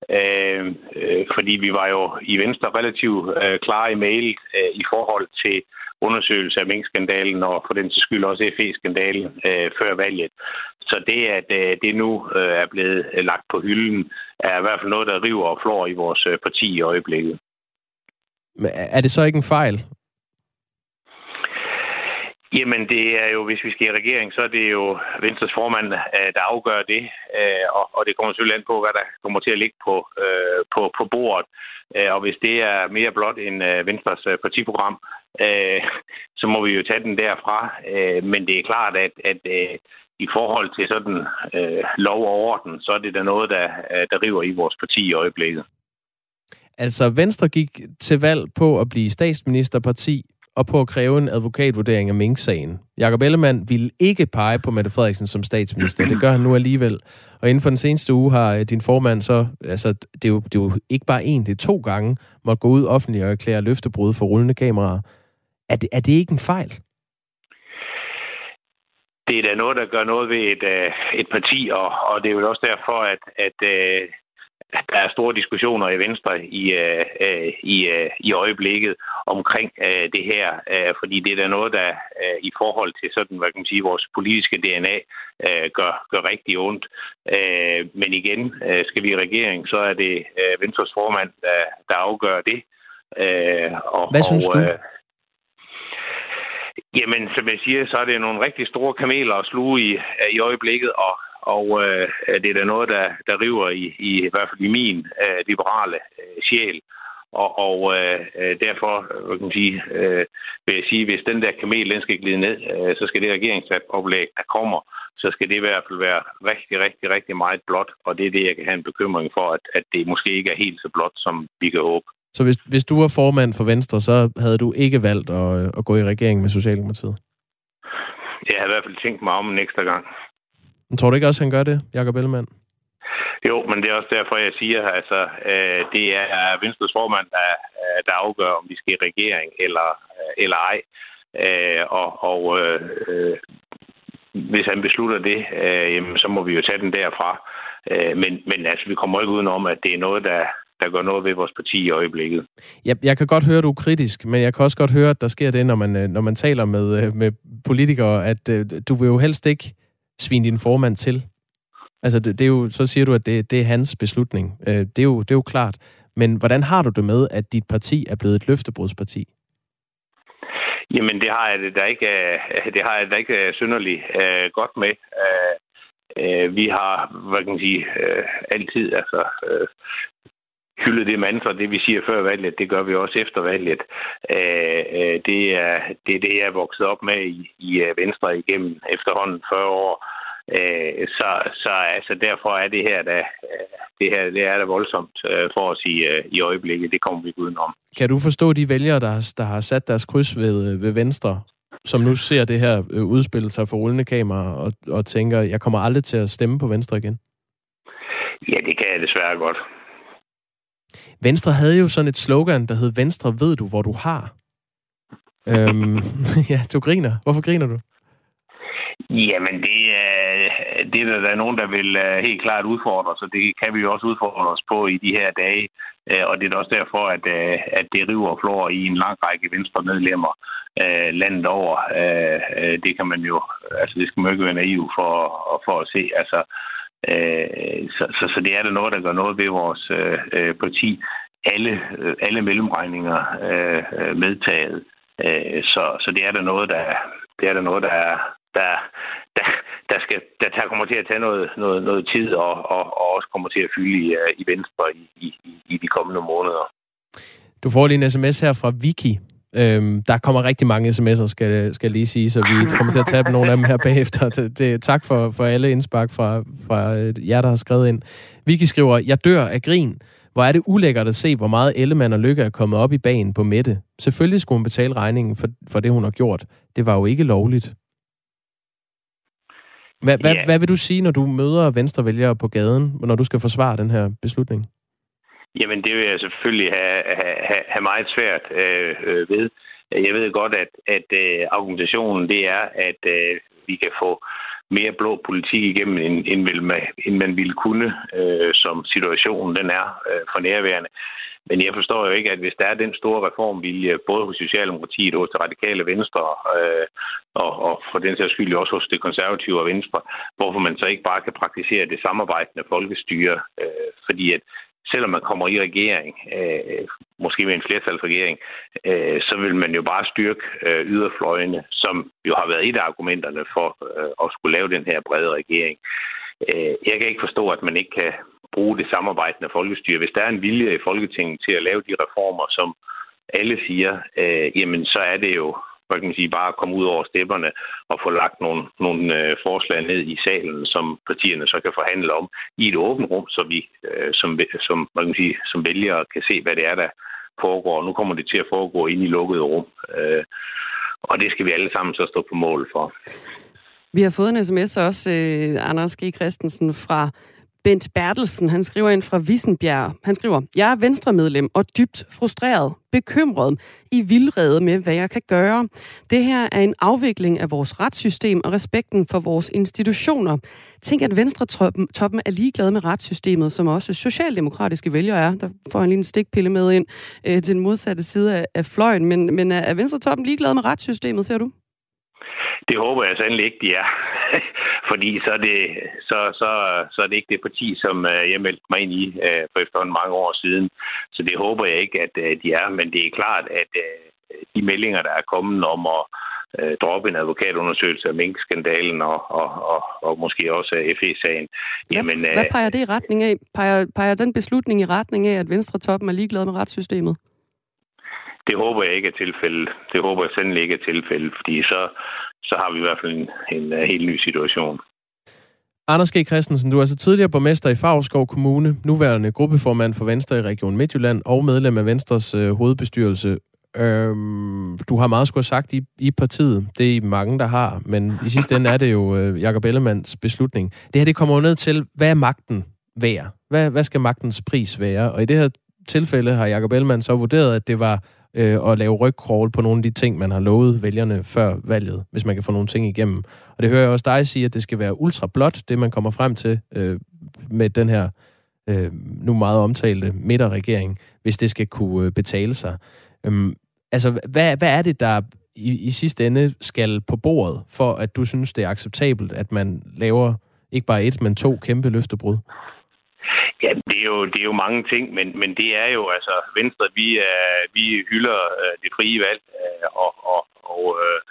Øh, øh, fordi vi var jo i Venstre relativt øh, klare i mail øh, i forhold til undersøgelse af minkskandalen og for den til skyld også FE-skandalen øh, før valget. Så det, at øh, det nu øh, er blevet øh, lagt på hylden, er i hvert fald noget, der river og flår i vores parti i øjeblikket. Men er det så ikke en fejl? Jamen, det er jo, hvis vi skal i regering, så er det jo Venstres formand, der afgør det. Og det kommer selvfølgelig an på, hvad der kommer til at ligge på, på, på bordet. Og hvis det er mere blot end Venstres partiprogram, så må vi jo tage den derfra. Men det er klart, at, at i forhold til sådan øh, lov og orden, så er det da noget, der, øh, der river i vores parti i øjeblikket. Altså, Venstre gik til valg på at blive statsministerparti og på at kræve en advokatvurdering af Mink-sagen. Jakob Ellemann ville ikke pege på Mette Frederiksen som statsminister. Det gør han nu alligevel. Og inden for den seneste uge har øh, din formand så, altså det er jo, det er jo ikke bare en, det er to gange, måtte gå ud offentligt og erklære løftebrud for rullende kameraer. Er det, er det ikke en fejl? Det er da noget, der gør noget ved et, øh, et parti, og, og det er jo også derfor, at, at øh, der er store diskussioner i Venstre i, øh, i, i øjeblikket omkring det her, fordi det er da noget, der i forhold til sådan, hvad kan man sige, vores politiske DNA gør, gør rigtig ondt. Men igen, skal vi i regering, så er det Venstres formand, der, der afgør det. Og, hvad synes og, du? Øh, Jamen, som jeg siger, så er det nogle rigtig store kameler at sluge i, øh, i øjeblikket, og og øh, det er da noget, der, der river i, i, i hvert fald i min øh, liberale øh, sjæl. Og, og øh, derfor derfor kan man sige, øh, vil jeg sige, hvis den der kamel den skal glide ned, øh, så skal det regeringsoplæg, der kommer, så skal det i hvert fald være rigtig, rigtig, rigtig meget blot. Og det er det, jeg kan have en bekymring for, at, at det måske ikke er helt så blot, som vi kan håbe. Så hvis, hvis du var formand for Venstre, så havde du ikke valgt at, at gå i regering med Socialdemokratiet? Jeg har i hvert fald tænkt mig om en ekstra gang. Men tror du ikke også, han gør det, Jacob Ellemann? Jo, men det er også derfor, jeg siger, altså, øh, det er Venstres formand, der, øh, der afgør, om vi skal i regering eller, øh, eller ej. Øh, og og øh, hvis han beslutter det, øh, jamen, så må vi jo tage den derfra. Øh, men, men altså, vi kommer ikke udenom, at det er noget, der, der gør noget ved vores parti i øjeblikket. Jeg, jeg kan godt høre, at du er kritisk, men jeg kan også godt høre, at der sker det, når man, øh, når man taler med, med politikere, at du vil jo helst ikke svine din formand til. Altså, det, det er jo, så siger du, at det, det er hans beslutning. Øh, det, er jo, det er jo klart. Men hvordan har du det med, at dit parti er blevet et løftebrudsparti? Jamen, det har jeg det der ikke, øh, det har jeg da ikke synderligt uh, godt med. Uh, vi har, hvad kan man sige, uh, altid altså, uh, hylde det mantra, det vi siger før valget, det gør vi også efter valget. Øh, øh, det, er, det er det, jeg er vokset op med i, i øh, Venstre igennem efterhånden 40 år. Øh, så, så altså, derfor er det her, der, det her det er da voldsomt for os i, i øjeblikket. Det kommer vi ikke udenom. Kan du forstå de vælgere, der har, der har sat deres kryds ved, ved Venstre, som nu ser det her udspille sig for rullende kamera og, og tænker, jeg kommer aldrig til at stemme på Venstre igen? Ja, det kan jeg desværre godt. Venstre havde jo sådan et slogan, der hed Venstre ved du, hvor du har. øhm, ja, du griner. Hvorfor griner du? Jamen, det, er, det er der nogen, der vil øh, helt klart udfordre så det kan vi jo også udfordre os på i de her dage. Øh, og det er også derfor, at, at det river og flår i en lang række venstre medlemmer landet over. Det kan man jo, altså det skal man ikke være naiv for, for at se. Altså, Øh, så, så, så det er der noget, der gør noget ved vores øh, parti. Alle, øh, alle mellemregninger øh, øh, medtaget. Øh, så, så det er der noget, der, det er der noget, der er, der, der, der, skal, der, tager, kommer til at tage noget, noget, noget tid og, og, og også kommer til at fylde i, i Venstre i, i, i de kommende måneder. Du får lige en sms her fra Vicky. Øhm, der kommer rigtig mange sms'er, skal, skal lige sige, så vi kommer til at tage nogle af dem her bagefter. Det, det, tak for, for alle indspark fra, fra jer, der har skrevet ind. Vicky skriver, jeg dør af grin. Hvor er det ulækkert at se, hvor meget Ellemann og Lykke er kommet op i banen på Mette. Selvfølgelig skulle hun betale regningen for, for det, hun har gjort. Det var jo ikke lovligt. Hvad, hvad, yeah. hvad vil du sige, når du møder venstrevælgere på gaden, når du skal forsvare den her beslutning? Jamen, det vil jeg selvfølgelig have, have, have meget svært øh, øh, ved. Jeg ved godt, at, at øh, argumentationen det er, at øh, vi kan få mere blå politik igennem, end, end, man, end man ville kunne, øh, som situationen den er øh, for nærværende. Men jeg forstår jo ikke, at hvis der er den store reformvilje, både hos Socialdemokratiet og hos det radikale Venstre, øh, og, og for den sags skyld også hos det konservative og Venstre, hvorfor man så ikke bare kan praktisere det samarbejdende folkestyre. Øh, fordi at selvom man kommer i regering, øh, måske med en flertalsregering, øh, så vil man jo bare styrke øh, yderfløjene, som jo har været et af argumenterne for øh, at skulle lave den her brede regering. Øh, jeg kan ikke forstå, at man ikke kan bruge det samarbejdende folkestyre. Hvis der er en vilje i Folketinget til at lave de reformer, som alle siger, øh, jamen så er det jo hvad kan man sige, bare komme ud over stepperne og få lagt nogle, nogle øh, forslag ned i salen, som partierne så kan forhandle om i et åbent rum, så vi øh, som, som, hvad kan man sige, som vælgere kan se, hvad det er, der foregår. Nu kommer det til at foregå ind i lukkede rum, øh, og det skal vi alle sammen så stå på mål for. Vi har fået en sms også, øh, Anders G. Christensen, fra Bent Bertelsen, han skriver ind fra Vissenbjerg. Han skriver, jeg er venstremedlem og dybt frustreret, bekymret, i vildrede med, hvad jeg kan gøre. Det her er en afvikling af vores retssystem og respekten for vores institutioner. Tænk, at Venstre-toppen er ligeglad med retssystemet, som også socialdemokratiske vælgere er. Der får han lige en stikpille med ind øh, til den modsatte side af, af fløjen. Men, men er Venstre-toppen ligeglad med retssystemet, ser du? Det håber jeg sandelig ikke, de er. Fordi så er, det, så, så, så er det ikke det parti, som øh, jeg meldte mig ind i uh, for efterhånden mange år siden. Så det håber jeg ikke, at uh, de er. Men det er klart, at de meldinger, der er kommet om at droppe en advokatundersøgelse af minkskandalen og, og, og, og måske også af FE-sagen. Jamen, Hvad peger det i retning af? Peger, peger den beslutning i retning af, at Venstre-toppen er ligeglad med retssystemet? Det håber jeg ikke er tilfældet. Det håber jeg sandelig ikke er tilfældet, fordi så, så har vi i hvert fald en, en, en helt ny situation. Anders G. Christensen, du er altså tidligere borgmester i Favskov Kommune, nuværende gruppeformand for Venstre i Region Midtjylland og medlem af Venstres øh, hovedbestyrelse. Øhm, du har meget skulle have sagt i, i partiet. Det er mange, der har, men i sidste ende er det jo øh, Jakob Ellemands beslutning. Det her det kommer jo ned til, hvad er magten værd? Hvad, hvad skal magtens pris være? Og i det her tilfælde har Jakob Ellemann så vurderet, at det var øh, og lave rygcrawl på nogle af de ting, man har lovet vælgerne før valget, hvis man kan få nogle ting igennem. Og det hører jeg også dig sige, at det skal være ultra blot, det man kommer frem til øh, med den her øh, nu meget omtalte midterregering, hvis det skal kunne øh, betale sig. Øhm, altså, hvad, hvad er det, der i, i sidste ende skal på bordet, for at du synes, det er acceptabelt, at man laver ikke bare et, men to kæmpe løftebrud? Ja, det er jo, det er jo mange ting, men, men det er jo, altså, Venstre, vi, er, vi hylder øh, det frie valg øh, og, og, og øh,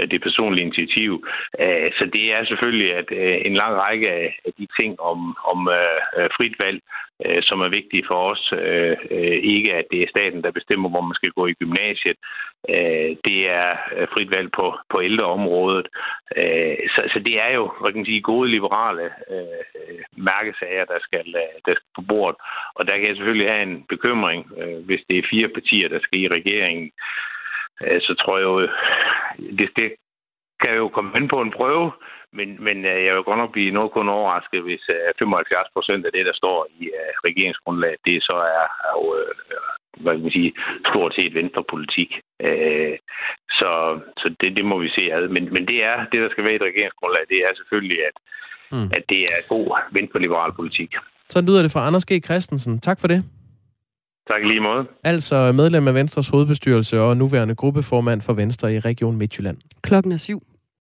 Øh, det personlige initiativ. Øh, så det er selvfølgelig, at øh, en lang række af de ting om, om frit valg som er vigtige for os. Ikke at det er staten, der bestemmer, hvor man skal gå i gymnasiet. Det er frit valg på, på ældreområdet. Så, så det er jo, hvad kan man sige, gode liberale mærkesager, der skal, der skal på bordet. Og der kan jeg selvfølgelig have en bekymring, hvis det er fire partier, der skal i regeringen. Øh, så tror jeg jo, det, det kan jo komme hen på en prøve, men, men øh, jeg vil godt nok blive noget kun overrasket, hvis 75 øh, procent af det, der står i regeringsgrundlaget, det så er, er jo, hvad kan man sige, stort set venstrepolitik. Så så det, det må vi se ad. Men, men det er det, der skal være i et regeringsgrundlag, det er selvfølgelig, at, mm. at det er god venstreliberal politik. Så lyder det fra Anders G. Christensen. Tak for det. Tak lige måde. Altså medlem af Venstres hovedbestyrelse og nuværende gruppeformand for Venstre i Region Midtjylland. Klokken er syv.